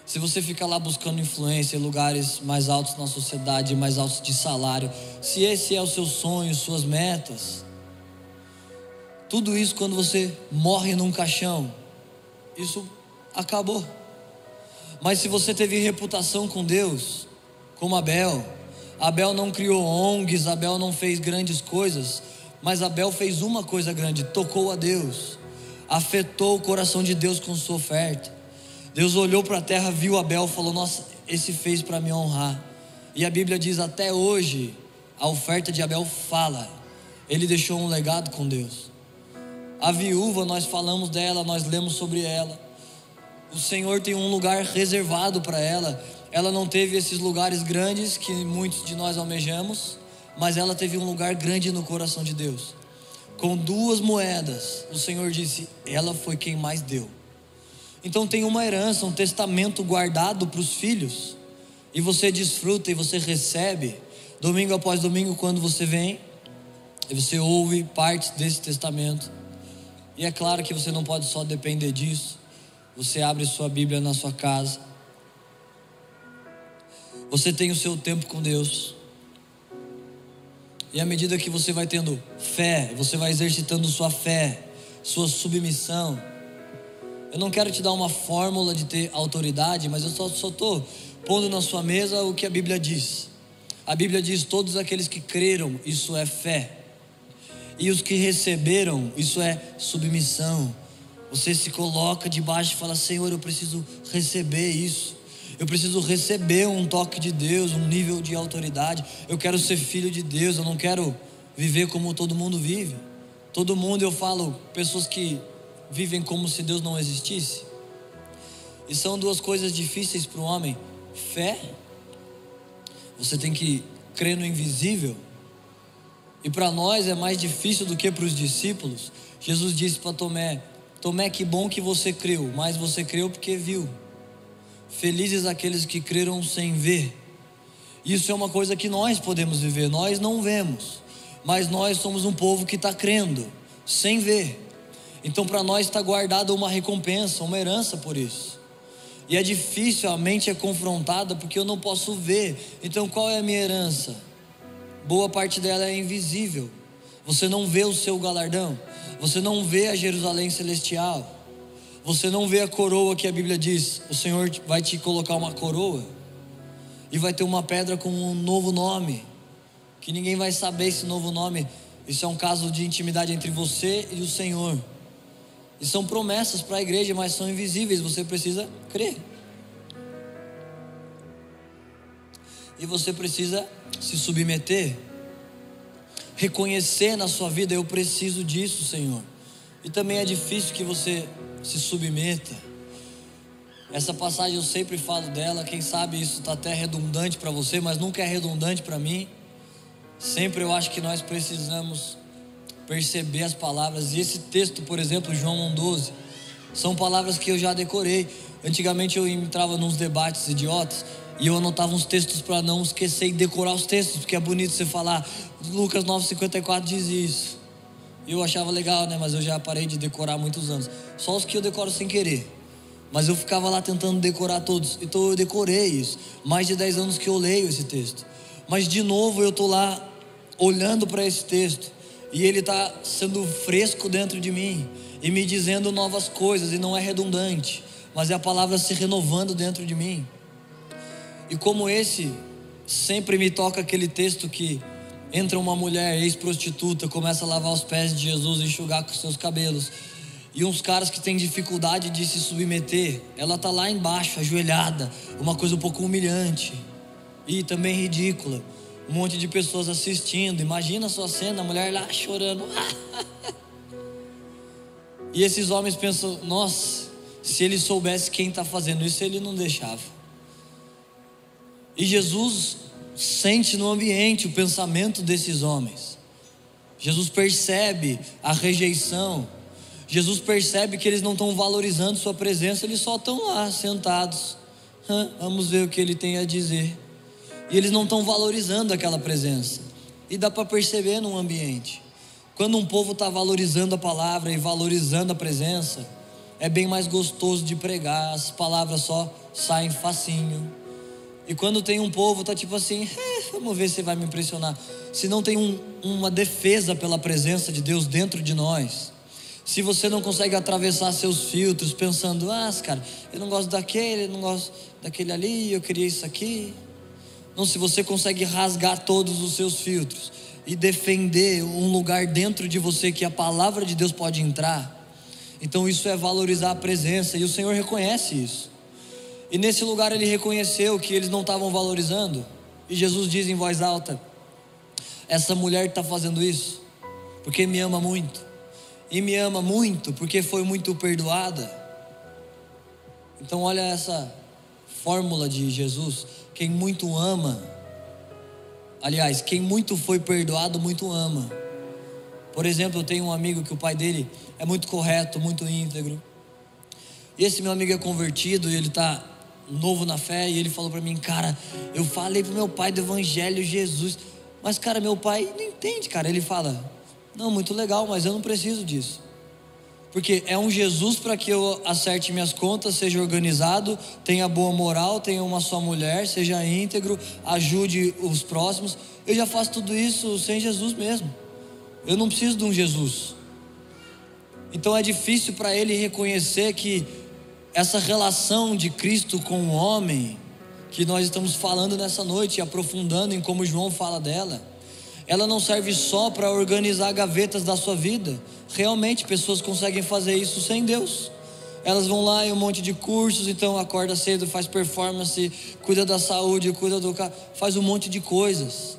S2: se você fica lá buscando influência em lugares mais altos na sociedade, mais altos de salário, se esse é o seu sonho, suas metas, tudo isso quando você morre num caixão, isso acabou. Mas se você teve reputação com Deus, como Abel, Abel não criou ONGs, Abel não fez grandes coisas, mas Abel fez uma coisa grande: tocou a Deus, afetou o coração de Deus com sua oferta. Deus olhou para a terra, viu Abel, falou: Nossa, esse fez para me honrar. E a Bíblia diz: até hoje, a oferta de Abel fala, ele deixou um legado com Deus. A viúva, nós falamos dela, nós lemos sobre ela. O Senhor tem um lugar reservado para ela. Ela não teve esses lugares grandes que muitos de nós almejamos, mas ela teve um lugar grande no coração de Deus. Com duas moedas, o Senhor disse: Ela foi quem mais deu. Então tem uma herança, um testamento guardado para os filhos, e você desfruta e você recebe, domingo após domingo, quando você vem, e você ouve partes desse testamento. E é claro que você não pode só depender disso. Você abre sua Bíblia na sua casa. Você tem o seu tempo com Deus. E à medida que você vai tendo fé, você vai exercitando sua fé, sua submissão. Eu não quero te dar uma fórmula de ter autoridade, mas eu só estou pondo na sua mesa o que a Bíblia diz. A Bíblia diz: todos aqueles que creram, isso é fé. E os que receberam, isso é submissão. Você se coloca debaixo e fala: Senhor, eu preciso receber isso. Eu preciso receber um toque de Deus, um nível de autoridade. Eu quero ser filho de Deus, eu não quero viver como todo mundo vive. Todo mundo, eu falo, pessoas que vivem como se Deus não existisse. E são duas coisas difíceis para o homem: fé, você tem que crer no invisível. E para nós é mais difícil do que para os discípulos. Jesus disse para Tomé: Tomé, que bom que você creu, mas você creu porque viu. Felizes aqueles que creram sem ver. Isso é uma coisa que nós podemos viver, nós não vemos, mas nós somos um povo que está crendo, sem ver. Então, para nós está guardada uma recompensa, uma herança por isso. E é difícil, a mente é confrontada porque eu não posso ver. Então, qual é a minha herança? Boa parte dela é invisível. Você não vê o seu galardão. Você não vê a Jerusalém celestial. Você não vê a coroa que a Bíblia diz. O Senhor vai te colocar uma coroa. E vai ter uma pedra com um novo nome. Que ninguém vai saber esse novo nome. Isso é um caso de intimidade entre você e o Senhor. E são promessas para a igreja, mas são invisíveis. Você precisa crer. E você precisa se submeter reconhecer na sua vida: eu preciso disso, Senhor. E também é difícil que você se submeta. Essa passagem eu sempre falo dela, quem sabe isso está até redundante para você, mas nunca é redundante para mim. Sempre eu acho que nós precisamos perceber as palavras. E esse texto, por exemplo, João 1,12, são palavras que eu já decorei. Antigamente eu entrava nos debates idiotas e eu anotava uns textos para não esquecer e decorar os textos, porque é bonito você falar, Lucas 9,54 diz isso. Eu achava legal, né? Mas eu já parei de decorar há muitos anos. Só os que eu decoro sem querer. Mas eu ficava lá tentando decorar todos. Então eu decorei isso. Mais de 10 anos que eu leio esse texto. Mas de novo eu estou lá olhando para esse texto. E ele está sendo fresco dentro de mim. E me dizendo novas coisas. E não é redundante. Mas é a palavra se renovando dentro de mim. E como esse, sempre me toca aquele texto que entra uma mulher ex-prostituta, começa a lavar os pés de Jesus e enxugar com seus cabelos e uns caras que têm dificuldade de se submeter, ela tá lá embaixo, ajoelhada, uma coisa um pouco humilhante e também ridícula. Um monte de pessoas assistindo. Imagina a sua cena, a mulher lá chorando. e esses homens pensam: nossa, se ele soubesse quem está fazendo isso, ele não deixava. E Jesus sente no ambiente o pensamento desses homens. Jesus percebe a rejeição Jesus percebe que eles não estão valorizando Sua presença, eles só estão lá sentados. Vamos ver o que ele tem a dizer. E eles não estão valorizando aquela presença. E dá para perceber no ambiente. Quando um povo está valorizando a palavra e valorizando a presença, é bem mais gostoso de pregar, as palavras só saem facinho. E quando tem um povo, tá tipo assim, eh, vamos ver se vai me impressionar. Se não tem um, uma defesa pela presença de Deus dentro de nós, se você não consegue atravessar seus filtros pensando, ah, cara, eu não gosto daquele, eu não gosto daquele ali, eu queria isso aqui. Não, se você consegue rasgar todos os seus filtros e defender um lugar dentro de você que a palavra de Deus pode entrar, então isso é valorizar a presença e o Senhor reconhece isso. E nesse lugar ele reconheceu que eles não estavam valorizando, e Jesus diz em voz alta: Essa mulher está fazendo isso porque me ama muito e me ama muito porque foi muito perdoada. Então, olha essa fórmula de Jesus: quem muito ama, aliás, quem muito foi perdoado, muito ama. Por exemplo, eu tenho um amigo que o pai dele é muito correto, muito íntegro. E esse meu amigo é convertido e ele está novo na fé e ele falou para mim, cara, eu falei pro meu pai do evangelho Jesus, mas cara, meu pai não entende, cara. Ele fala, não, muito legal, mas eu não preciso disso. Porque é um Jesus para que eu acerte minhas contas, seja organizado, tenha boa moral, tenha uma só mulher, seja íntegro, ajude os próximos. Eu já faço tudo isso sem Jesus mesmo. Eu não preciso de um Jesus. Então é difícil para ele reconhecer que essa relação de Cristo com o homem, que nós estamos falando nessa noite, aprofundando em como João fala dela ela não serve só para organizar gavetas da sua vida. Realmente, pessoas conseguem fazer isso sem Deus. Elas vão lá em um monte de cursos, então acorda cedo, faz performance, cuida da saúde, cuida do carro, faz um monte de coisas.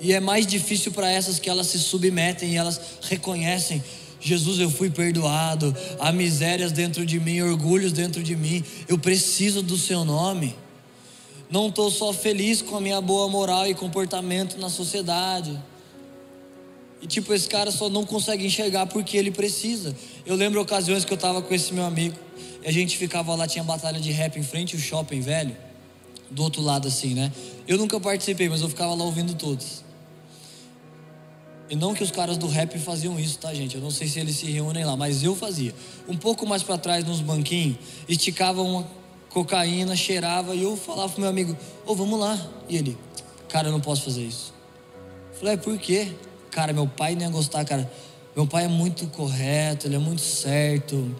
S2: E é mais difícil para essas que elas se submetem e elas reconhecem: Jesus, eu fui perdoado, há misérias dentro de mim, orgulhos dentro de mim, eu preciso do Seu nome não estou só feliz com a minha boa moral e comportamento na sociedade. E tipo, esse cara só não consegue enxergar porque ele precisa. Eu lembro ocasiões que eu estava com esse meu amigo, e a gente ficava lá, tinha batalha de rap em frente ao shopping velho, do outro lado assim, né? Eu nunca participei, mas eu ficava lá ouvindo todos. E não que os caras do rap faziam isso, tá, gente? Eu não sei se eles se reúnem lá, mas eu fazia. Um pouco mais para trás, nos banquinhos, esticava uma cocaína, cheirava, e eu falava pro meu amigo, ô, oh, vamos lá. E ele, cara, eu não posso fazer isso. Eu falei, é, por quê? Cara, meu pai nem ia gostar, cara. Meu pai é muito correto, ele é muito certo.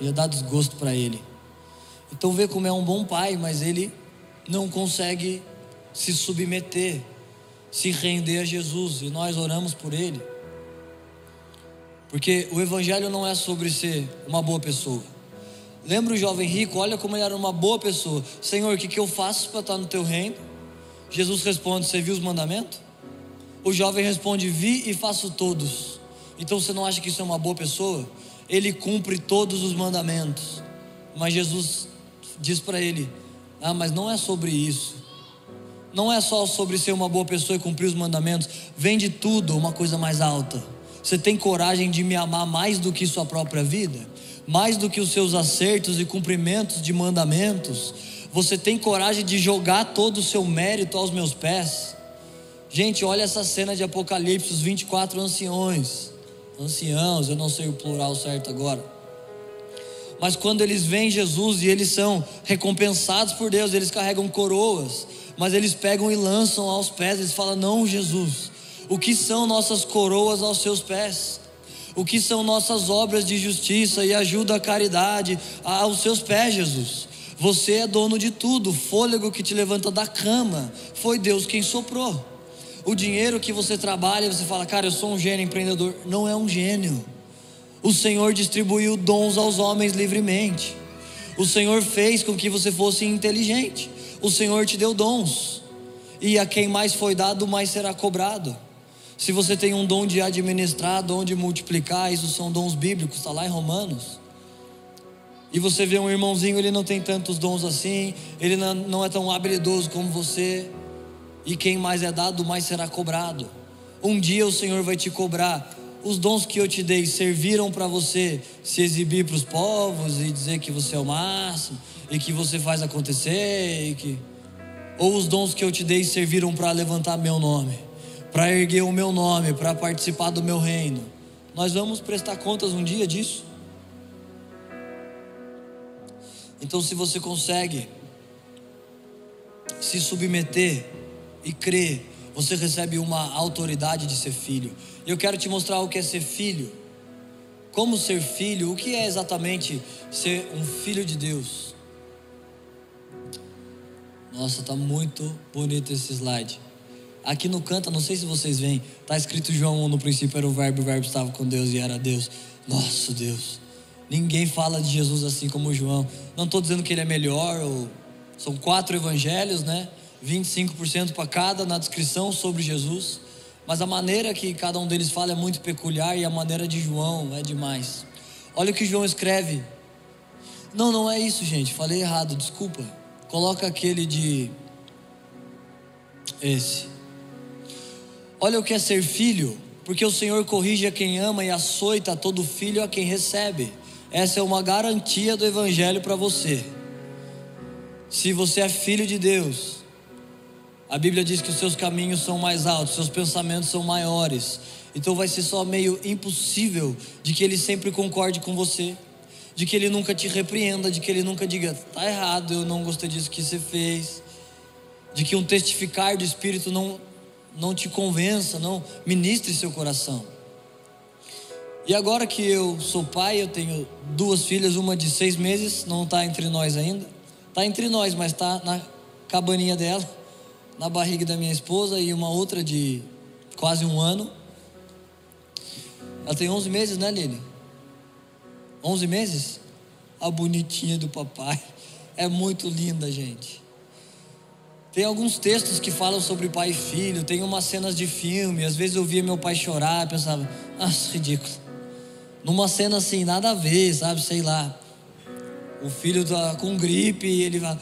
S2: Ia dar desgosto para ele. Então vê como é um bom pai, mas ele não consegue se submeter, se render a Jesus. E nós oramos por ele. Porque o Evangelho não é sobre ser uma boa pessoa. Lembra o jovem rico? Olha como ele era uma boa pessoa. Senhor, o que, que eu faço para estar no teu reino? Jesus responde: Você viu os mandamentos? O jovem responde: Vi e faço todos. Então você não acha que isso é uma boa pessoa? Ele cumpre todos os mandamentos. Mas Jesus diz para ele: Ah, mas não é sobre isso. Não é só sobre ser uma boa pessoa e cumprir os mandamentos. Vem de tudo uma coisa mais alta. Você tem coragem de me amar mais do que sua própria vida? Mais do que os seus acertos e cumprimentos de mandamentos? Você tem coragem de jogar todo o seu mérito aos meus pés? Gente, olha essa cena de Apocalipse, os 24 anciões. Anciãos, eu não sei o plural certo agora. Mas quando eles veem Jesus e eles são recompensados por Deus, eles carregam coroas, mas eles pegam e lançam aos pés, eles falam: Não, Jesus, o que são nossas coroas aos seus pés? O que são nossas obras de justiça e ajuda à caridade aos seus pés, Jesus? Você é dono de tudo, o fôlego que te levanta da cama, foi Deus quem soprou. O dinheiro que você trabalha, você fala, cara, eu sou um gênio empreendedor. Não é um gênio. O Senhor distribuiu dons aos homens livremente. O Senhor fez com que você fosse inteligente. O Senhor te deu dons. E a quem mais foi dado, mais será cobrado. Se você tem um dom de administrar, dom de multiplicar, isso são dons bíblicos, está lá em Romanos. E você vê um irmãozinho, ele não tem tantos dons assim, ele não é tão habilidoso como você. E quem mais é dado, mais será cobrado. Um dia o Senhor vai te cobrar os dons que eu te dei serviram para você se exibir para os povos e dizer que você é o máximo e que você faz acontecer e que ou os dons que eu te dei serviram para levantar meu nome, para erguer o meu nome, para participar do meu reino. Nós vamos prestar contas um dia disso. Então, se você consegue se submeter e crer você recebe uma autoridade de ser filho. Eu quero te mostrar o que é ser filho. Como ser filho, o que é exatamente ser um filho de Deus. Nossa, tá muito bonito esse slide. Aqui no canto, não sei se vocês veem, tá escrito João no princípio era o verbo, o verbo estava com Deus e era Deus. Nosso Deus. Ninguém fala de Jesus assim como João. Não estou dizendo que ele é melhor, ou... são quatro evangelhos, né? 25% para cada na descrição sobre Jesus, mas a maneira que cada um deles fala é muito peculiar e a maneira de João é demais. Olha o que João escreve. Não, não é isso, gente. Falei errado, desculpa. Coloca aquele de esse. Olha o que é ser filho, porque o Senhor corrige a quem ama e açoita todo filho a quem recebe. Essa é uma garantia do evangelho para você. Se você é filho de Deus, a Bíblia diz que os seus caminhos são mais altos, seus pensamentos são maiores. Então vai ser só meio impossível de que ele sempre concorde com você, de que ele nunca te repreenda, de que ele nunca diga, tá errado, eu não gostei disso que você fez. De que um testificar do Espírito não, não te convença, não ministre seu coração. E agora que eu sou pai, eu tenho duas filhas, uma de seis meses, não está entre nós ainda. Está entre nós, mas está na cabaninha dela na barriga da minha esposa e uma outra de quase um ano. Ela tem 11 meses, né, Lili? 11 meses? A bonitinha do papai. É muito linda, gente. Tem alguns textos que falam sobre pai e filho, tem umas cenas de filme. Às vezes eu via meu pai chorar, pensava, ah, ridículo. Numa cena assim, nada a ver, sabe? Sei lá. O filho tá com gripe e ele vai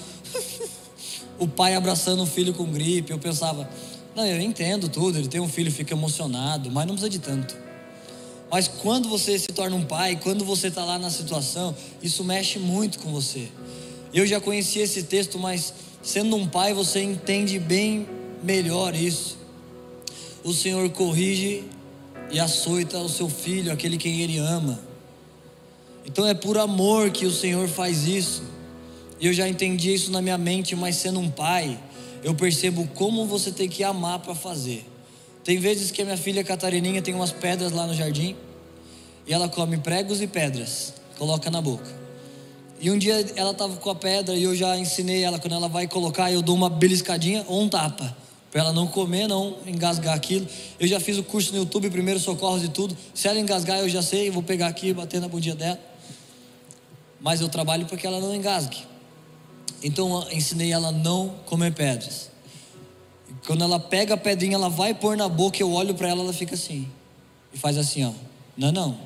S2: o pai abraçando o filho com gripe. Eu pensava, não, eu entendo tudo, ele tem um filho, fica emocionado, mas não precisa de tanto. Mas quando você se torna um pai, quando você está lá na situação, isso mexe muito com você. Eu já conhecia esse texto, mas sendo um pai, você entende bem melhor isso. O Senhor corrige e açoita o seu filho, aquele quem ele ama. Então é por amor que o Senhor faz isso. E eu já entendi isso na minha mente, mas sendo um pai, eu percebo como você tem que amar para fazer. Tem vezes que a minha filha Catarininha tem umas pedras lá no jardim e ela come pregos e pedras, coloca na boca. E um dia ela estava com a pedra e eu já ensinei ela quando ela vai colocar, eu dou uma beliscadinha ou um tapa para ela não comer, não engasgar aquilo. Eu já fiz o curso no YouTube, primeiro socorros e tudo. Se ela engasgar, eu já sei, vou pegar aqui e bater na bundinha dela. Mas eu trabalho para que ela não engasgue. Então eu ensinei ela a não comer pedras. Quando ela pega a pedrinha, ela vai pôr na boca, eu olho para ela, ela fica assim. E faz assim, ó. Não, não.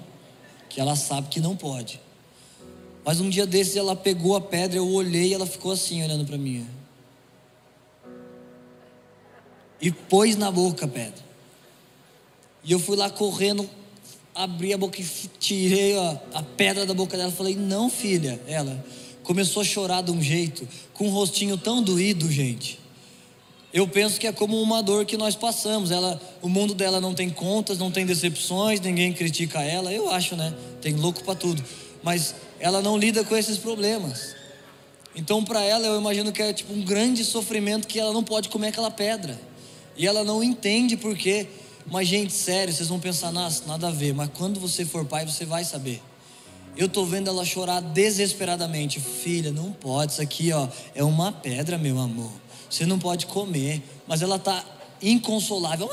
S2: Que ela sabe que não pode. Mas um dia desses ela pegou a pedra, eu olhei e ela ficou assim olhando para mim. E pôs na boca a pedra. E eu fui lá correndo, abri a boca e tirei a, a pedra da boca dela. Falei, não, filha. Ela começou a chorar de um jeito, com um rostinho tão doído, gente. Eu penso que é como uma dor que nós passamos. Ela, o mundo dela não tem contas, não tem decepções, ninguém critica ela. Eu acho, né? Tem louco para tudo. Mas ela não lida com esses problemas. Então, para ela, eu imagino que é tipo um grande sofrimento que ela não pode comer aquela pedra. E ela não entende por quê. Mas, gente, sério, vocês vão pensar, nada a ver. Mas quando você for pai, você vai saber. Eu tô vendo ela chorar desesperadamente. Filha, não pode. Isso aqui, ó, é uma pedra, meu amor. Você não pode comer. Mas ela tá inconsolável.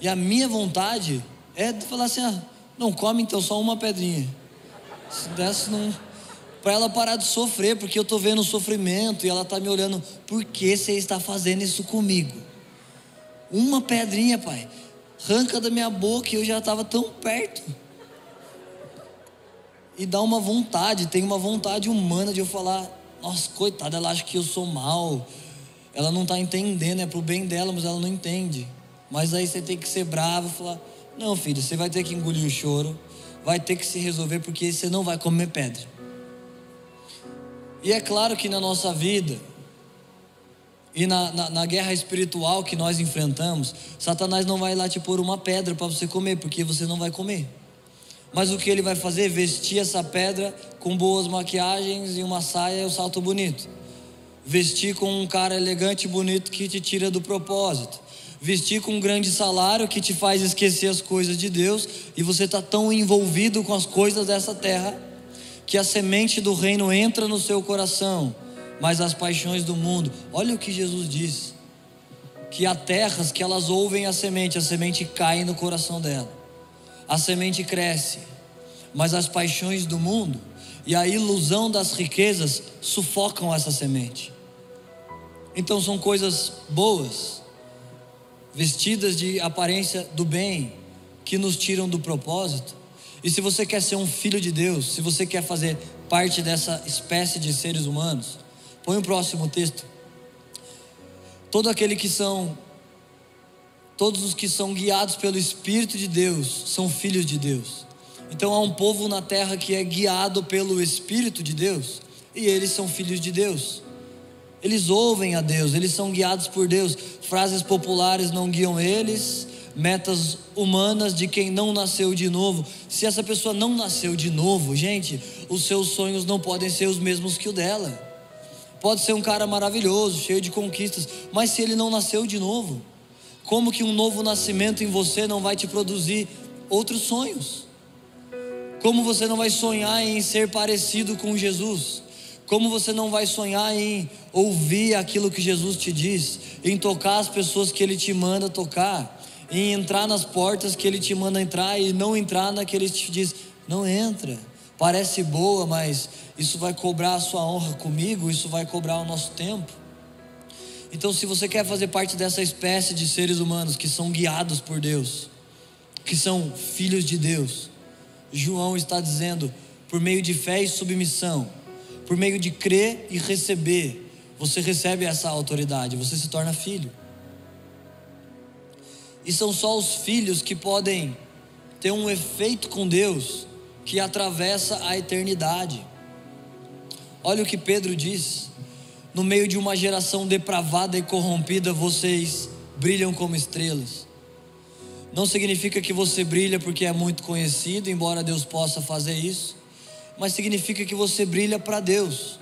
S2: E a minha vontade é de falar assim: ah, não come então só uma pedrinha. Se desse, não. Para ela parar de sofrer, porque eu estou vendo o sofrimento e ela está me olhando, por que você está fazendo isso comigo? Uma pedrinha, pai, arranca da minha boca e eu já estava tão perto. E dá uma vontade, tem uma vontade humana de eu falar, nossa, coitada, ela acha que eu sou mal, ela não está entendendo, é para o bem dela, mas ela não entende. Mas aí você tem que ser bravo e falar, não, filho, você vai ter que engolir o choro, vai ter que se resolver porque você não vai comer pedra. E é claro que na nossa vida e na, na, na, guerra espiritual que nós enfrentamos, Satanás não vai lá te pôr uma pedra para você comer, porque você não vai comer. Mas o que ele vai fazer? Vestir essa pedra com boas maquiagens e uma saia e um salto bonito. Vestir com um cara elegante e bonito que te tira do propósito vestir com um grande salário que te faz esquecer as coisas de Deus e você está tão envolvido com as coisas dessa terra que a semente do reino entra no seu coração, mas as paixões do mundo, olha o que Jesus diz: que há terras que elas ouvem a semente, a semente cai no coração dela, a semente cresce, mas as paixões do mundo e a ilusão das riquezas sufocam essa semente. Então são coisas boas vestidas de aparência do bem, que nos tiram do propósito. E se você quer ser um filho de Deus, se você quer fazer parte dessa espécie de seres humanos, põe o próximo texto. Todo aquele que são todos os que são guiados pelo Espírito de Deus são filhos de Deus. Então há um povo na terra que é guiado pelo Espírito de Deus, e eles são filhos de Deus. Eles ouvem a Deus, eles são guiados por Deus. Frases populares não guiam eles, metas humanas de quem não nasceu de novo. Se essa pessoa não nasceu de novo, gente, os seus sonhos não podem ser os mesmos que o dela. Pode ser um cara maravilhoso, cheio de conquistas, mas se ele não nasceu de novo, como que um novo nascimento em você não vai te produzir outros sonhos? Como você não vai sonhar em ser parecido com Jesus? Como você não vai sonhar em ouvir aquilo que Jesus te diz, em tocar as pessoas que Ele te manda tocar, em entrar nas portas que Ele te manda entrar e não entrar na que Ele te diz, não entra. Parece boa, mas isso vai cobrar a sua honra comigo, isso vai cobrar o nosso tempo. Então, se você quer fazer parte dessa espécie de seres humanos que são guiados por Deus, que são filhos de Deus, João está dizendo, por meio de fé e submissão, por meio de crer e receber, você recebe essa autoridade, você se torna filho. E são só os filhos que podem ter um efeito com Deus que atravessa a eternidade. Olha o que Pedro diz: no meio de uma geração depravada e corrompida, vocês brilham como estrelas. Não significa que você brilha porque é muito conhecido, embora Deus possa fazer isso mas significa que você brilha para Deus.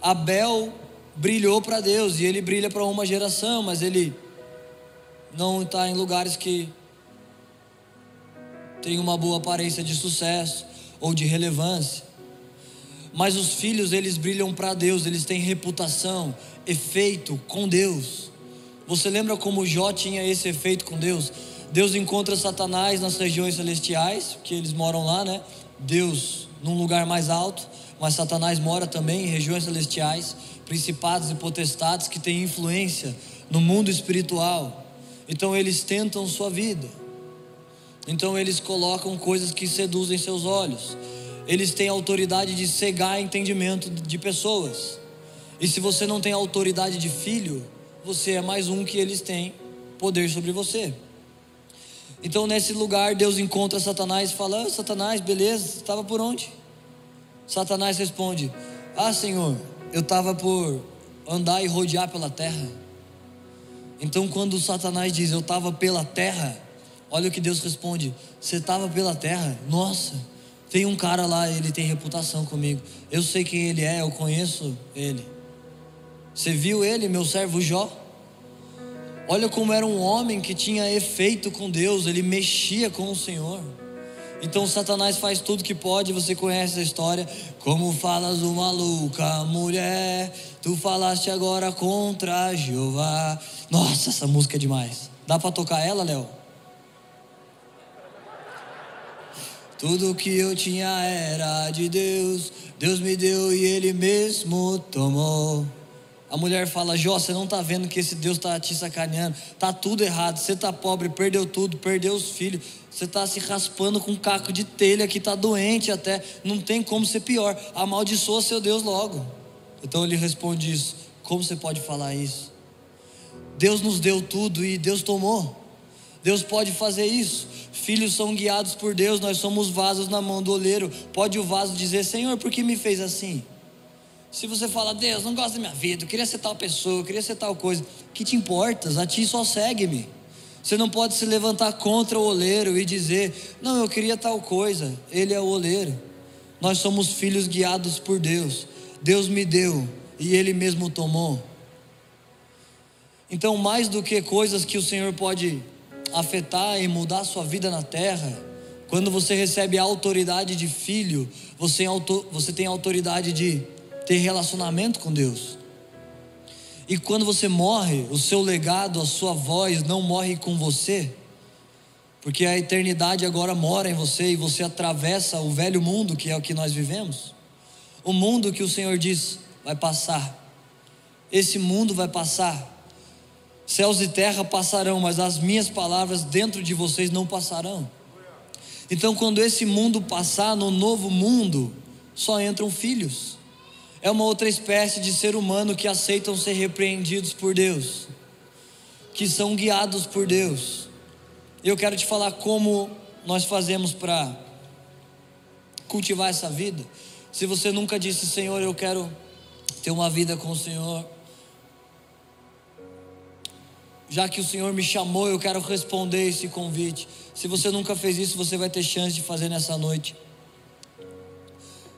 S2: Abel brilhou para Deus e ele brilha para uma geração, mas ele não está em lugares que tem uma boa aparência de sucesso ou de relevância. Mas os filhos, eles brilham para Deus, eles têm reputação, efeito com Deus. Você lembra como Jó tinha esse efeito com Deus? Deus encontra Satanás nas regiões celestiais, que eles moram lá, né? Deus num lugar mais alto, mas Satanás mora também em regiões celestiais, principados e potestades que têm influência no mundo espiritual. Então eles tentam sua vida. Então eles colocam coisas que seduzem seus olhos. Eles têm autoridade de cegar entendimento de pessoas. E se você não tem autoridade de filho, você é mais um que eles têm poder sobre você. Então, nesse lugar, Deus encontra Satanás e fala: ah, Satanás, beleza, estava por onde? Satanás responde: Ah, Senhor, eu estava por andar e rodear pela terra. Então, quando Satanás diz: Eu estava pela terra, olha o que Deus responde: Você estava pela terra? Nossa, tem um cara lá, ele tem reputação comigo. Eu sei quem ele é, eu conheço ele. Você viu ele, meu servo Jó? Olha como era um homem que tinha efeito com Deus, ele mexia com o Senhor. Então Satanás faz tudo que pode, você conhece a história. Como falas o maluca, mulher, tu falaste agora contra Jeová. Nossa, essa música é demais. Dá para tocar ela, Léo? Tudo que eu tinha era de Deus, Deus me deu e Ele mesmo tomou. A mulher fala: Jó, você não está vendo que esse Deus está te sacaneando, está tudo errado, você está pobre, perdeu tudo, perdeu os filhos, você está se raspando com um caco de telha que está doente até, não tem como ser pior, amaldiçoa seu Deus logo. Então ele responde isso: Como você pode falar isso? Deus nos deu tudo e Deus tomou. Deus pode fazer isso. Filhos são guiados por Deus, nós somos vasos na mão do oleiro. Pode o vaso dizer: Senhor, por que me fez assim? Se você fala, Deus, não gosto da minha vida, eu queria ser tal pessoa, eu queria ser tal coisa, que te importas? A ti só segue-me. Você não pode se levantar contra o oleiro e dizer, não, eu queria tal coisa, ele é o oleiro. Nós somos filhos guiados por Deus. Deus me deu e ele mesmo tomou. Então, mais do que coisas que o Senhor pode afetar e mudar a sua vida na terra, quando você recebe a autoridade de filho, você, você tem a autoridade de ter relacionamento com Deus. E quando você morre, o seu legado, a sua voz não morre com você, porque a eternidade agora mora em você e você atravessa o velho mundo que é o que nós vivemos. O mundo que o Senhor diz vai passar. Esse mundo vai passar. Céus e terra passarão, mas as minhas palavras dentro de vocês não passarão. Então, quando esse mundo passar, no novo mundo, só entram filhos. É uma outra espécie de ser humano que aceitam ser repreendidos por Deus, que são guiados por Deus. Eu quero te falar como nós fazemos para cultivar essa vida. Se você nunca disse, Senhor, eu quero ter uma vida com o Senhor, já que o Senhor me chamou, eu quero responder esse convite. Se você nunca fez isso, você vai ter chance de fazer nessa noite.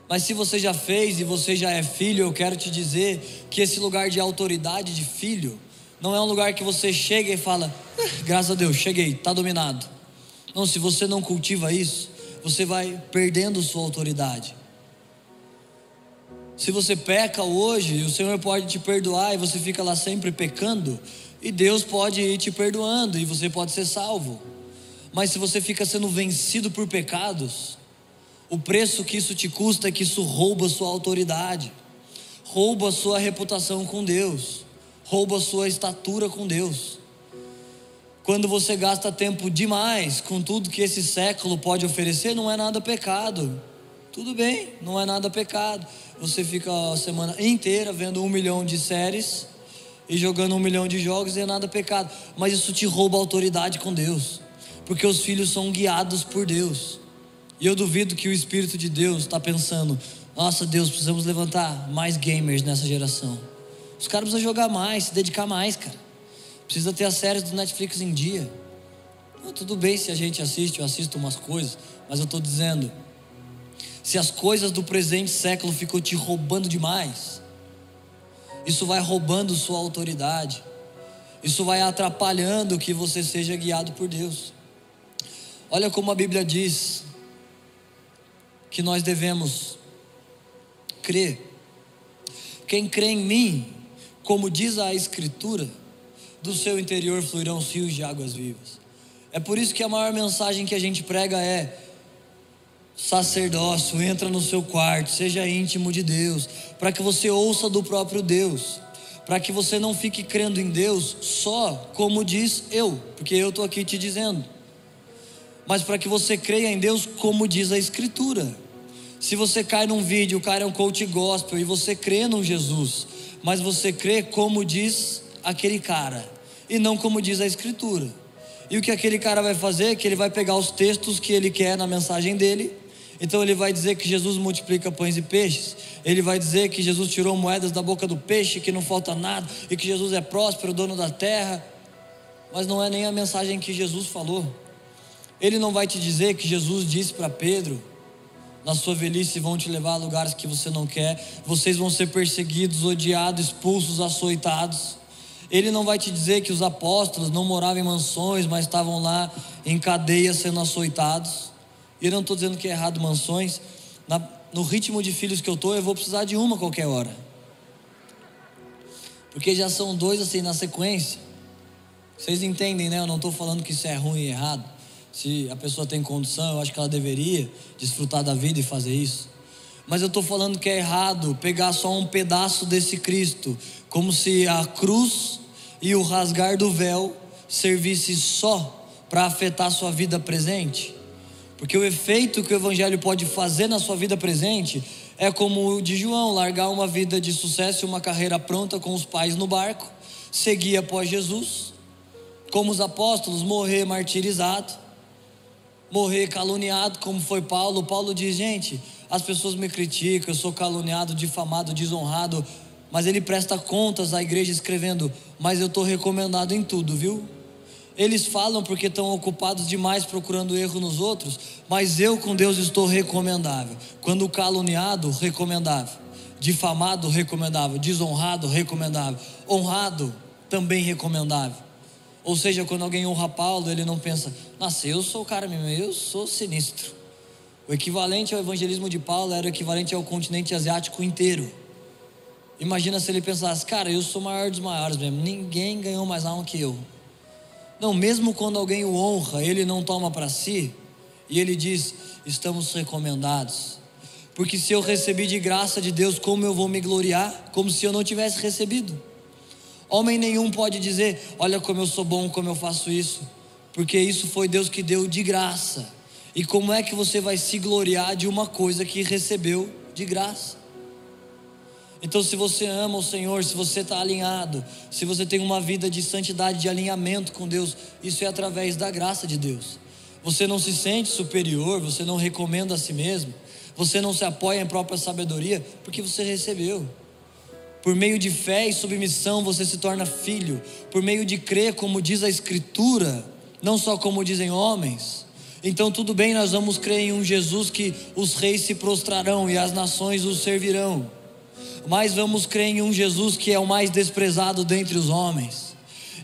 S2: Mas se você já fez e você já é filho, eu quero te dizer que esse lugar de autoridade de filho não é um lugar que você chega e fala, ah, graças a Deus, cheguei, está dominado. Não, se você não cultiva isso, você vai perdendo sua autoridade. Se você peca hoje, o Senhor pode te perdoar e você fica lá sempre pecando, e Deus pode ir te perdoando e você pode ser salvo. Mas se você fica sendo vencido por pecados, o preço que isso te custa é que isso rouba sua autoridade, rouba sua reputação com Deus, rouba sua estatura com Deus. Quando você gasta tempo demais com tudo que esse século pode oferecer, não é nada pecado. Tudo bem, não é nada pecado. Você fica a semana inteira vendo um milhão de séries e jogando um milhão de jogos é nada pecado. Mas isso te rouba autoridade com Deus, porque os filhos são guiados por Deus. E eu duvido que o Espírito de Deus está pensando: nossa Deus, precisamos levantar mais gamers nessa geração. Os caras precisam jogar mais, se dedicar mais, cara. Precisa ter as séries do Netflix em dia. Não, tudo bem se a gente assiste, eu assisto umas coisas, mas eu estou dizendo: se as coisas do presente século ficam te roubando demais, isso vai roubando sua autoridade, isso vai atrapalhando que você seja guiado por Deus. Olha como a Bíblia diz que nós devemos crer. Quem crê em mim, como diz a Escritura, do seu interior fluirão rios de águas vivas. É por isso que a maior mensagem que a gente prega é: sacerdócio, entra no seu quarto, seja íntimo de Deus, para que você ouça do próprio Deus, para que você não fique crendo em Deus só como diz eu, porque eu estou aqui te dizendo, mas para que você creia em Deus como diz a Escritura. Se você cai num vídeo, o cara é um coach gospel e você crê num Jesus, mas você crê como diz aquele cara e não como diz a escritura. E o que aquele cara vai fazer é que ele vai pegar os textos que ele quer na mensagem dele. Então ele vai dizer que Jesus multiplica pães e peixes. Ele vai dizer que Jesus tirou moedas da boca do peixe, que não falta nada e que Jesus é próspero, dono da terra. Mas não é nem a mensagem que Jesus falou. Ele não vai te dizer que Jesus disse para Pedro na sua velhice vão te levar a lugares que você não quer, vocês vão ser perseguidos, odiados, expulsos, açoitados. Ele não vai te dizer que os apóstolos não moravam em mansões, mas estavam lá em cadeia sendo açoitados. E eu não estou dizendo que é errado mansões. Na, no ritmo de filhos que eu estou, eu vou precisar de uma qualquer hora. Porque já são dois assim na sequência. Vocês entendem, né? Eu não estou falando que isso é ruim e errado. Se a pessoa tem condição, eu acho que ela deveria desfrutar da vida e fazer isso. Mas eu estou falando que é errado pegar só um pedaço desse Cristo, como se a cruz e o rasgar do véu servisse só para afetar sua vida presente. Porque o efeito que o Evangelho pode fazer na sua vida presente é como o de João, largar uma vida de sucesso e uma carreira pronta com os pais no barco, seguir após Jesus, como os apóstolos, morrer martirizado morrer caluniado, como foi Paulo. Paulo diz: gente, as pessoas me criticam, eu sou caluniado, difamado, desonrado, mas ele presta contas à igreja escrevendo: mas eu estou recomendado em tudo, viu? Eles falam porque estão ocupados demais procurando erro nos outros, mas eu com Deus estou recomendável. Quando caluniado, recomendável. Difamado, recomendável. Desonrado, recomendável. Honrado, também recomendável. Ou seja, quando alguém honra Paulo, ele não pensa, nossa, eu sou o cara mesmo, eu sou sinistro. O equivalente ao evangelismo de Paulo era o equivalente ao continente asiático inteiro. Imagina se ele pensasse, cara, eu sou o maior dos maiores mesmo, ninguém ganhou mais alma que eu. Não, mesmo quando alguém o honra, ele não toma para si, e ele diz: estamos recomendados. Porque se eu recebi de graça de Deus, como eu vou me gloriar? Como se eu não tivesse recebido. Homem nenhum pode dizer: Olha como eu sou bom, como eu faço isso, porque isso foi Deus que deu de graça. E como é que você vai se gloriar de uma coisa que recebeu de graça? Então, se você ama o Senhor, se você está alinhado, se você tem uma vida de santidade, de alinhamento com Deus, isso é através da graça de Deus. Você não se sente superior, você não recomenda a si mesmo, você não se apoia em própria sabedoria, porque você recebeu. Por meio de fé e submissão você se torna filho. Por meio de crer, como diz a Escritura, não só como dizem homens. Então, tudo bem, nós vamos crer em um Jesus que os reis se prostrarão e as nações o servirão. Mas vamos crer em um Jesus que é o mais desprezado dentre os homens.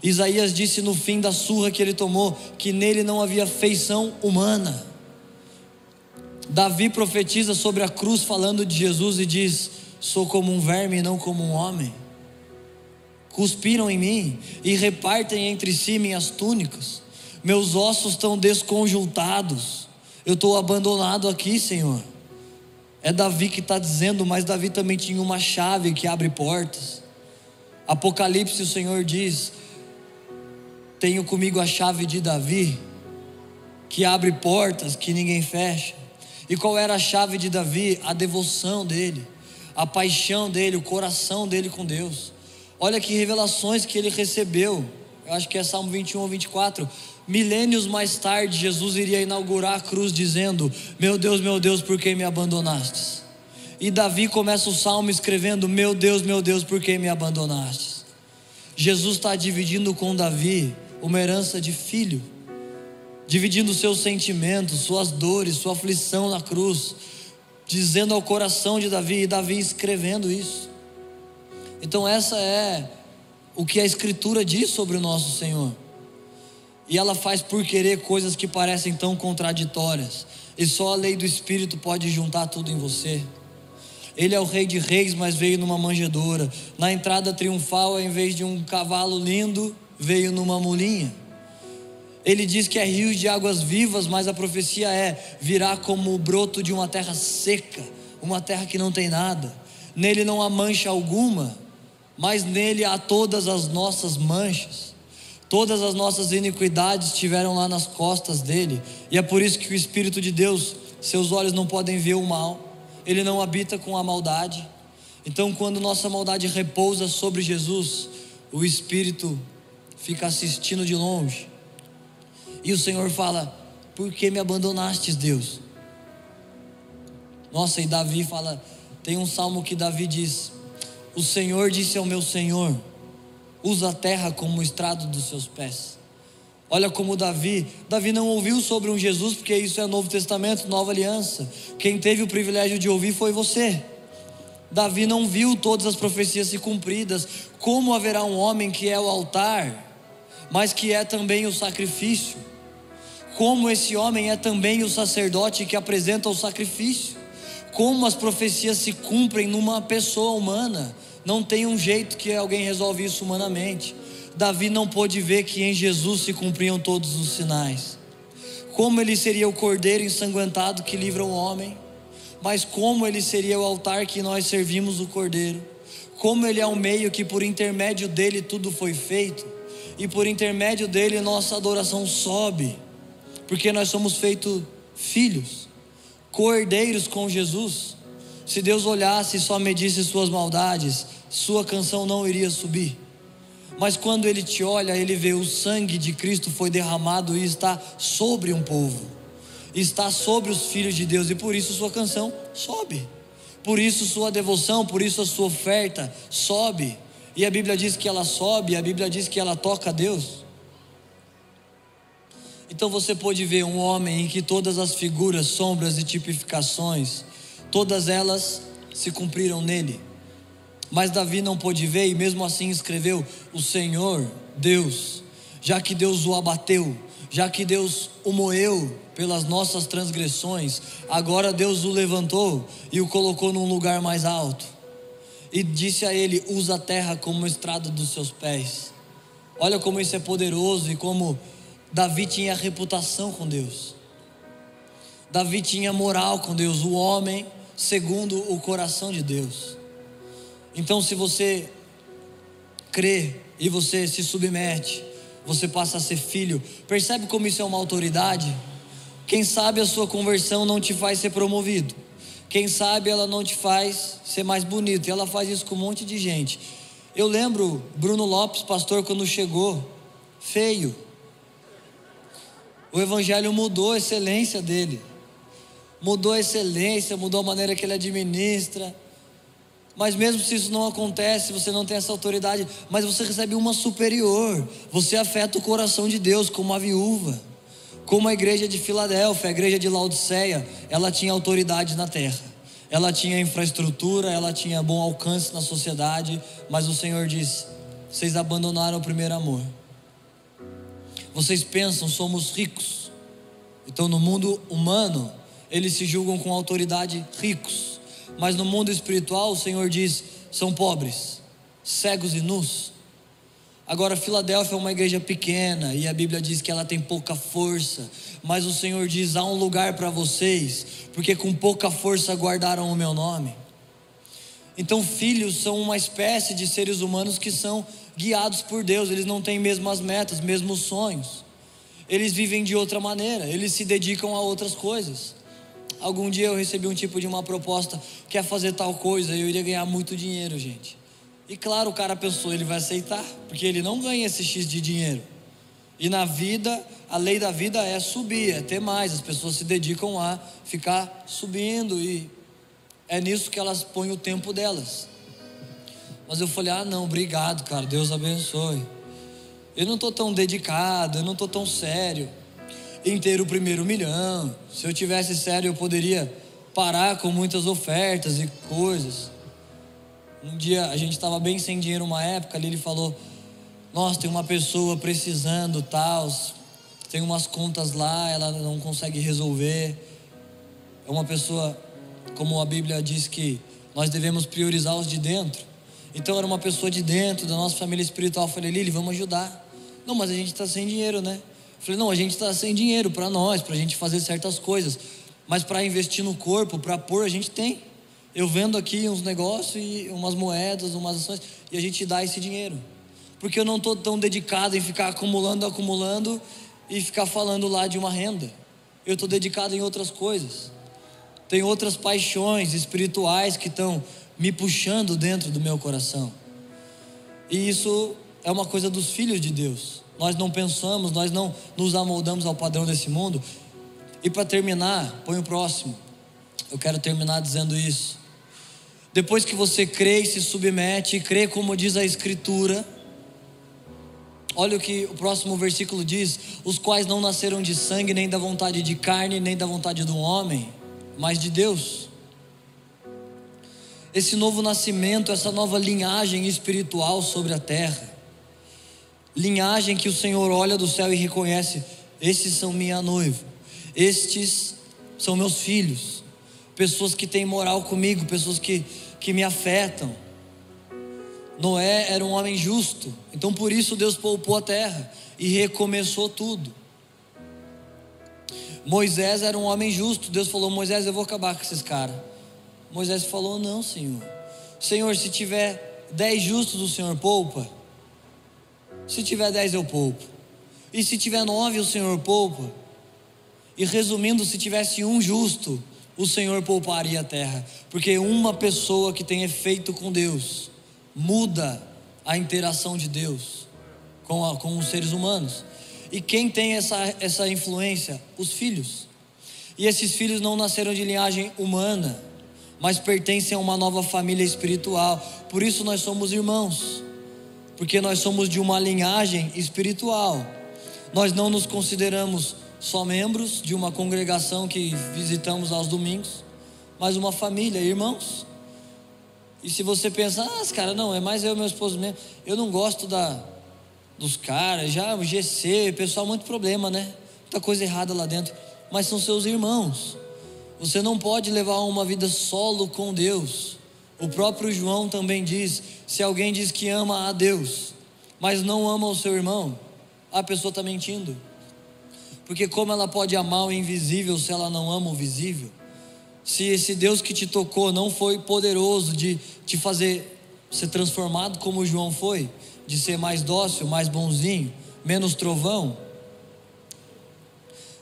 S2: Isaías disse no fim da surra que ele tomou que nele não havia feição humana. Davi profetiza sobre a cruz falando de Jesus e diz: Sou como um verme e não como um homem. Cuspiram em mim e repartem entre si minhas túnicas. Meus ossos estão desconjuntados. Eu estou abandonado aqui, Senhor. É Davi que está dizendo, mas Davi também tinha uma chave que abre portas. Apocalipse, o Senhor diz: Tenho comigo a chave de Davi, que abre portas que ninguém fecha. E qual era a chave de Davi? A devoção dele a paixão dele, o coração dele com Deus. Olha que revelações que ele recebeu. Eu acho que é Salmo 21 ou 24. Milênios mais tarde, Jesus iria inaugurar a cruz dizendo: Meu Deus, meu Deus, por que me abandonastes? E Davi começa o salmo escrevendo: Meu Deus, meu Deus, por que me abandonastes? Jesus está dividindo com Davi uma herança de filho, dividindo seus sentimentos, suas dores, sua aflição na cruz dizendo ao coração de Davi e Davi escrevendo isso. Então, essa é o que a Escritura diz sobre o nosso Senhor. E ela faz por querer coisas que parecem tão contraditórias. E só a lei do Espírito pode juntar tudo em você. Ele é o Rei de Reis, mas veio numa manjedoura. Na entrada triunfal, em vez de um cavalo lindo, veio numa mulinha. Ele diz que é rios de águas vivas, mas a profecia é: virá como o broto de uma terra seca, uma terra que não tem nada. Nele não há mancha alguma, mas nele há todas as nossas manchas. Todas as nossas iniquidades estiveram lá nas costas dele, e é por isso que o Espírito de Deus, seus olhos não podem ver o mal, ele não habita com a maldade. Então, quando nossa maldade repousa sobre Jesus, o Espírito fica assistindo de longe. E o Senhor fala: Por que me abandonastes, Deus? Nossa, e Davi fala: tem um salmo que Davi diz: O Senhor disse ao meu Senhor: Usa a terra como estrado dos seus pés. Olha como Davi, Davi não ouviu sobre um Jesus, porque isso é Novo Testamento, Nova Aliança. Quem teve o privilégio de ouvir foi você. Davi não viu todas as profecias se cumpridas. Como haverá um homem que é o altar, mas que é também o sacrifício? Como esse homem é também o sacerdote que apresenta o sacrifício? Como as profecias se cumprem numa pessoa humana? Não tem um jeito que alguém resolve isso humanamente. Davi não pôde ver que em Jesus se cumpriam todos os sinais. Como ele seria o cordeiro ensanguentado que livra o homem, mas como ele seria o altar que nós servimos o cordeiro. Como ele é o meio que por intermédio dele tudo foi feito, e por intermédio dele nossa adoração sobe, porque nós somos feitos filhos, cordeiros com Jesus. Se Deus olhasse e só medisse suas maldades, sua canção não iria subir. Mas quando ele te olha, ele vê o sangue de Cristo foi derramado e está sobre um povo, está sobre os filhos de Deus, e por isso sua canção sobe, por isso sua devoção, por isso a sua oferta sobe. E a Bíblia diz que ela sobe, a Bíblia diz que ela toca a Deus. Então você pode ver um homem em que todas as figuras, sombras e tipificações, todas elas se cumpriram nele. Mas Davi não pôde ver e mesmo assim escreveu: O Senhor, Deus, já que Deus o abateu, já que Deus o moeu pelas nossas transgressões, agora Deus o levantou e o colocou num lugar mais alto. E disse a ele: Usa a terra como estrada dos seus pés. Olha como isso é poderoso e como Davi tinha reputação com Deus. Davi tinha moral com Deus, o homem segundo o coração de Deus. Então, se você crê e você se submete, você passa a ser filho. Percebe como isso é uma autoridade? Quem sabe a sua conversão não te faz ser promovido. Quem sabe ela não te faz ser mais bonito. E ela faz isso com um monte de gente. Eu lembro Bruno Lopes, pastor, quando chegou, feio. O evangelho mudou a excelência dele. Mudou a excelência, mudou a maneira que ele administra. Mas mesmo se isso não acontece, você não tem essa autoridade, mas você recebe uma superior. Você afeta o coração de Deus como a viúva. Como a igreja de Filadélfia, a igreja de Laodiceia, ela tinha autoridade na terra. Ela tinha infraestrutura, ela tinha bom alcance na sociedade, mas o Senhor diz: "Vocês abandonaram o primeiro amor". Vocês pensam somos ricos. Então no mundo humano, eles se julgam com autoridade ricos mas no mundo espiritual, o Senhor diz: são pobres, cegos e nus. Agora, Filadélfia é uma igreja pequena e a Bíblia diz que ela tem pouca força, mas o Senhor diz: há um lugar para vocês, porque com pouca força guardaram o meu nome. Então, filhos são uma espécie de seres humanos que são guiados por Deus, eles não têm mesmas metas, mesmos sonhos, eles vivem de outra maneira, eles se dedicam a outras coisas. Algum dia eu recebi um tipo de uma proposta, quer fazer tal coisa, eu iria ganhar muito dinheiro, gente. E claro, o cara pensou, ele vai aceitar, porque ele não ganha esse X de dinheiro. E na vida, a lei da vida é subir, é ter mais. As pessoas se dedicam a ficar subindo e é nisso que elas põem o tempo delas. Mas eu falei: ah, não, obrigado, cara, Deus abençoe. Eu não estou tão dedicado, eu não estou tão sério em ter o primeiro milhão. Se eu tivesse sério, eu poderia parar com muitas ofertas e coisas. Um dia a gente estava bem sem dinheiro uma época ali, ele falou: Nossa, tem uma pessoa precisando, tal, tem umas contas lá, ela não consegue resolver. É uma pessoa, como a Bíblia diz que nós devemos priorizar os de dentro. Então era uma pessoa de dentro da nossa família espiritual. Eu falei, Lili, vamos ajudar. Não, mas a gente está sem dinheiro, né? Falei, não, a gente está sem dinheiro para nós, para a gente fazer certas coisas. Mas para investir no corpo, para pôr, a gente tem. Eu vendo aqui uns negócios umas moedas, umas ações, e a gente dá esse dinheiro. Porque eu não estou tão dedicado em ficar acumulando, acumulando e ficar falando lá de uma renda. Eu estou dedicado em outras coisas. tem outras paixões espirituais que estão me puxando dentro do meu coração. E isso é uma coisa dos filhos de Deus. Nós não pensamos, nós não nos amoldamos ao padrão desse mundo. E para terminar, põe o próximo. Eu quero terminar dizendo isso. Depois que você crê e se submete, e crê como diz a Escritura, olha o que o próximo versículo diz: os quais não nasceram de sangue, nem da vontade de carne, nem da vontade do homem, mas de Deus. Esse novo nascimento, essa nova linhagem espiritual sobre a terra, linhagem que o Senhor olha do céu e reconhece: estes são minha noiva, estes são meus filhos, pessoas que têm moral comigo, pessoas que, que me afetam. Noé era um homem justo, então por isso Deus poupou a terra e recomeçou tudo. Moisés era um homem justo, Deus falou: Moisés, eu vou acabar com esses caras. Moisés falou: Não, Senhor. Senhor, se tiver dez justos, o Senhor poupa. Se tiver dez, eu poupo. E se tiver nove, o Senhor poupa. E resumindo, se tivesse um justo, o Senhor pouparia a terra. Porque uma pessoa que tem efeito com Deus muda a interação de Deus com, a, com os seres humanos. E quem tem essa, essa influência? Os filhos. E esses filhos não nasceram de linhagem humana, mas pertencem a uma nova família espiritual. Por isso nós somos irmãos porque nós somos de uma linhagem espiritual. Nós não nos consideramos só membros de uma congregação que visitamos aos domingos, mas uma família, irmãos. E se você pensar, ah, cara, não, é mais eu e meu esposo mesmo. Eu não gosto da, dos caras, já o GC, pessoal, muito problema, né? Muita coisa errada lá dentro. Mas são seus irmãos. Você não pode levar uma vida solo com Deus. O próprio João também diz: se alguém diz que ama a Deus, mas não ama o seu irmão, a pessoa está mentindo. Porque como ela pode amar o invisível se ela não ama o visível? Se esse Deus que te tocou não foi poderoso de te fazer ser transformado como João foi, de ser mais dócil, mais bonzinho, menos trovão,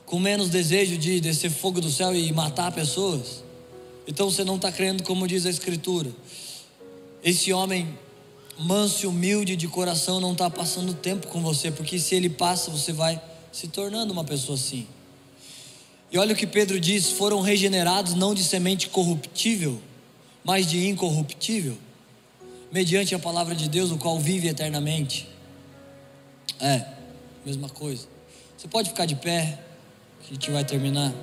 S2: com menos desejo de descer fogo do céu e matar pessoas, então você não está crendo como diz a Escritura. Esse homem manso e humilde de coração não está passando tempo com você, porque se ele passa, você vai se tornando uma pessoa assim. E olha o que Pedro diz: foram regenerados não de semente corruptível, mas de incorruptível, mediante a palavra de Deus, o qual vive eternamente. É, mesma coisa. Você pode ficar de pé, que a gente vai terminar.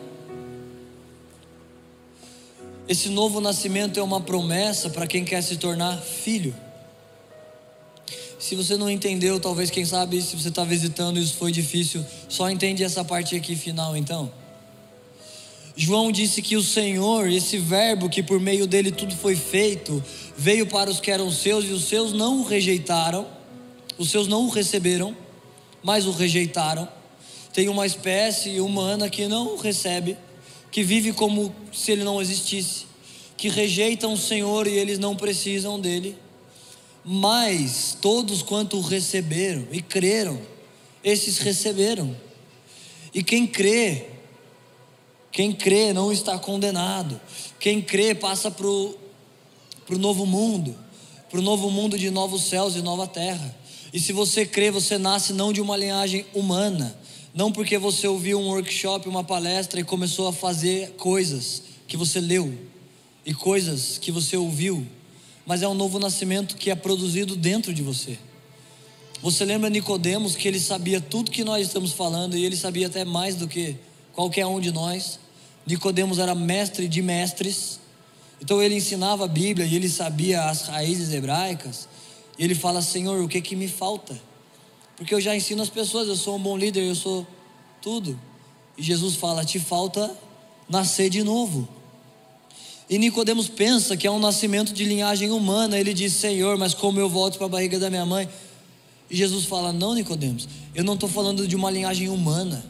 S2: Esse novo nascimento é uma promessa para quem quer se tornar filho. Se você não entendeu, talvez quem sabe se você está visitando isso foi difícil, só entende essa parte aqui final então. João disse que o Senhor, esse verbo que por meio dele tudo foi feito, veio para os que eram seus e os seus não o rejeitaram, os seus não o receberam, mas o rejeitaram. Tem uma espécie humana que não o recebe, que vive como se ele não existisse, que rejeitam o Senhor e eles não precisam dele. Mas todos quanto receberam e creram, esses receberam. E quem crê, quem crê não está condenado. Quem crê passa para o novo mundo, para o novo mundo de novos céus e nova terra. E se você crê, você nasce não de uma linhagem humana, não porque você ouviu um workshop, uma palestra e começou a fazer coisas que você leu e coisas que você ouviu, mas é um novo nascimento que é produzido dentro de você. Você lembra Nicodemos que ele sabia tudo que nós estamos falando e ele sabia até mais do que qualquer um de nós. Nicodemos era mestre de mestres. Então ele ensinava a Bíblia e ele sabia as raízes hebraicas. E ele fala: "Senhor, o que que me falta?" Porque eu já ensino as pessoas, eu sou um bom líder, eu sou tudo. E Jesus fala: "Te falta nascer de novo." E Nicodemos pensa que é um nascimento de linhagem humana. Ele diz: "Senhor, mas como eu volto para a barriga da minha mãe?" E Jesus fala: "Não, Nicodemos. Eu não estou falando de uma linhagem humana.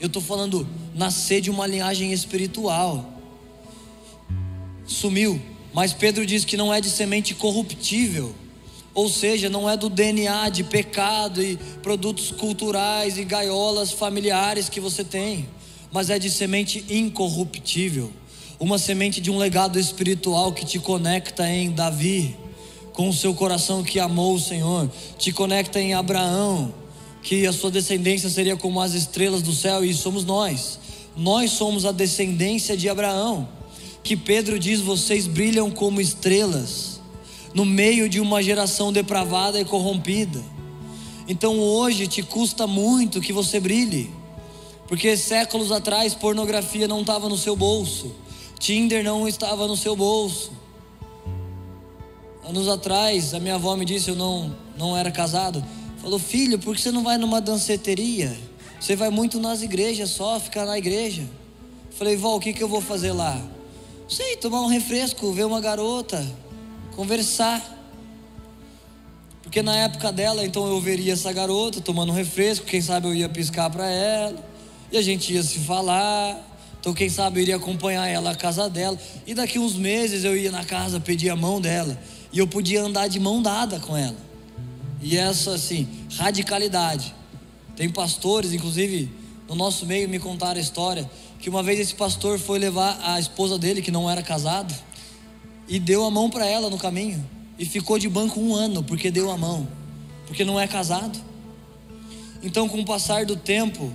S2: Eu estou falando nascer de uma linhagem espiritual." Sumiu. Mas Pedro diz que não é de semente corruptível ou seja, não é do DNA de pecado e produtos culturais e gaiolas familiares que você tem, mas é de semente incorruptível. uma semente de um legado espiritual que te conecta em Davi, com o seu coração que amou o Senhor, te conecta em Abraão, que a sua descendência seria como as estrelas do céu, e somos nós. Nós somos a descendência de Abraão, que Pedro diz: vocês brilham como estrelas, no meio de uma geração depravada e corrompida. Então hoje te custa muito que você brilhe, porque séculos atrás pornografia não estava no seu bolso, Tinder não estava no seu bolso. Anos atrás, a minha avó me disse, eu não, não era casado, falou: Filho, por que você não vai numa danceteria? Você vai muito nas igrejas só, ficar na igreja. Falei, vó, o que, que eu vou fazer lá? Sei, tomar um refresco, ver uma garota, conversar. Porque na época dela, então eu veria essa garota tomando um refresco, quem sabe eu ia piscar para ela, e a gente ia se falar. Então, quem sabe eu iria acompanhar ela à casa dela, e daqui uns meses eu ia na casa pedir a mão dela, e eu podia andar de mão dada com ela. E essa, assim, radicalidade. Tem pastores, inclusive, no nosso meio me contaram a história que uma vez esse pastor foi levar a esposa dele, que não era casado, e deu a mão para ela no caminho e ficou de banco um ano porque deu a mão, porque não é casado. Então, com o passar do tempo,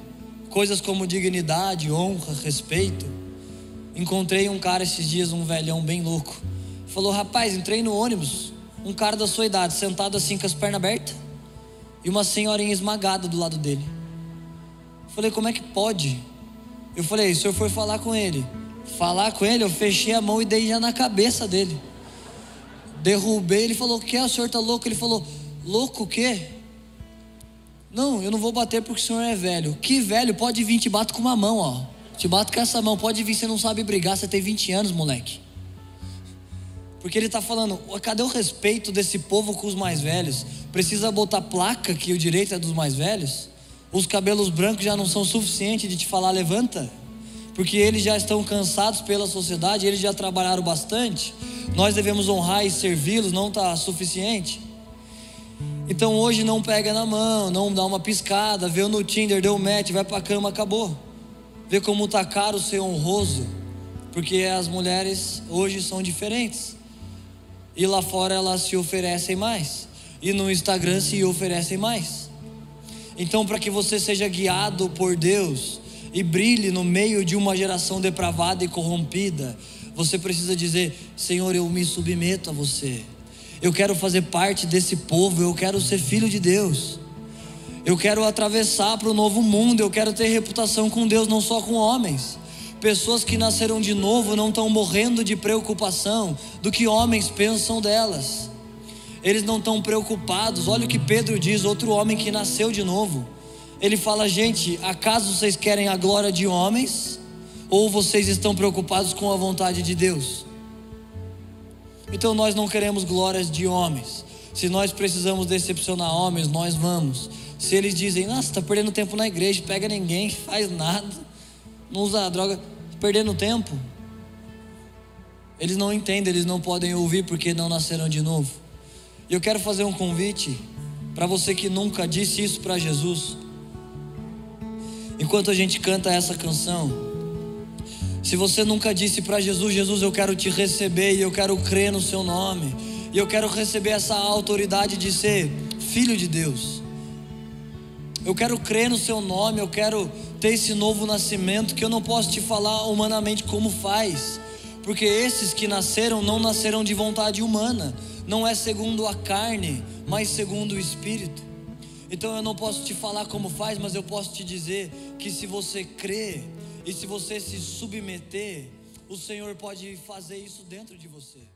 S2: coisas como dignidade, honra, respeito. Encontrei um cara esses dias, um velhão bem louco. Falou: Rapaz, entrei no ônibus, um cara da sua idade, sentado assim com as pernas abertas, e uma senhorinha esmagada do lado dele. Falei: Como é que pode? Eu falei: O senhor foi falar com ele. Falar com ele, eu fechei a mão e dei já na cabeça dele derrubei. Ele falou: Que o senhor está louco? Ele falou: Louco o quê? Não, eu não vou bater porque o senhor é velho. Que velho? Pode vir, te bato com uma mão, ó. Te bato com essa mão. Pode vir, você não sabe brigar, você tem 20 anos, moleque. Porque ele está falando, cadê o respeito desse povo com os mais velhos? Precisa botar placa que o direito é dos mais velhos? Os cabelos brancos já não são suficientes de te falar levanta? Porque eles já estão cansados pela sociedade, eles já trabalharam bastante nós devemos honrar e servi-los, não está suficiente. Então hoje não pega na mão, não dá uma piscada, vê no Tinder, deu match, vai para a cama, acabou. Vê como está caro ser honroso, porque as mulheres hoje são diferentes. E lá fora elas se oferecem mais, e no Instagram se oferecem mais. Então, para que você seja guiado por Deus e brilhe no meio de uma geração depravada e corrompida, você precisa dizer: Senhor, eu me submeto a você. Eu quero fazer parte desse povo, eu quero ser filho de Deus. Eu quero atravessar para o novo mundo, eu quero ter reputação com Deus, não só com homens. Pessoas que nasceram de novo não estão morrendo de preocupação do que homens pensam delas. Eles não estão preocupados. Olha o que Pedro diz, outro homem que nasceu de novo. Ele fala: Gente, acaso vocês querem a glória de homens? Ou vocês estão preocupados com a vontade de Deus? Então nós não queremos glórias de homens. Se nós precisamos decepcionar homens, nós vamos. Se eles dizem, nossa, está perdendo tempo na igreja, pega ninguém, faz nada, não usa droga, perdendo tempo. Eles não entendem, eles não podem ouvir porque não nasceram de novo. E eu quero fazer um convite para você que nunca disse isso para Jesus. Enquanto a gente canta essa canção, se você nunca disse para Jesus, Jesus, eu quero te receber e eu quero crer no seu nome, e eu quero receber essa autoridade de ser filho de Deus. Eu quero crer no seu nome, eu quero ter esse novo nascimento que eu não posso te falar humanamente como faz, porque esses que nasceram não nasceram de vontade humana, não é segundo a carne, mas segundo o Espírito. Então eu não posso te falar como faz, mas eu posso te dizer que se você crer, e se você se submeter, o Senhor pode fazer isso dentro de você.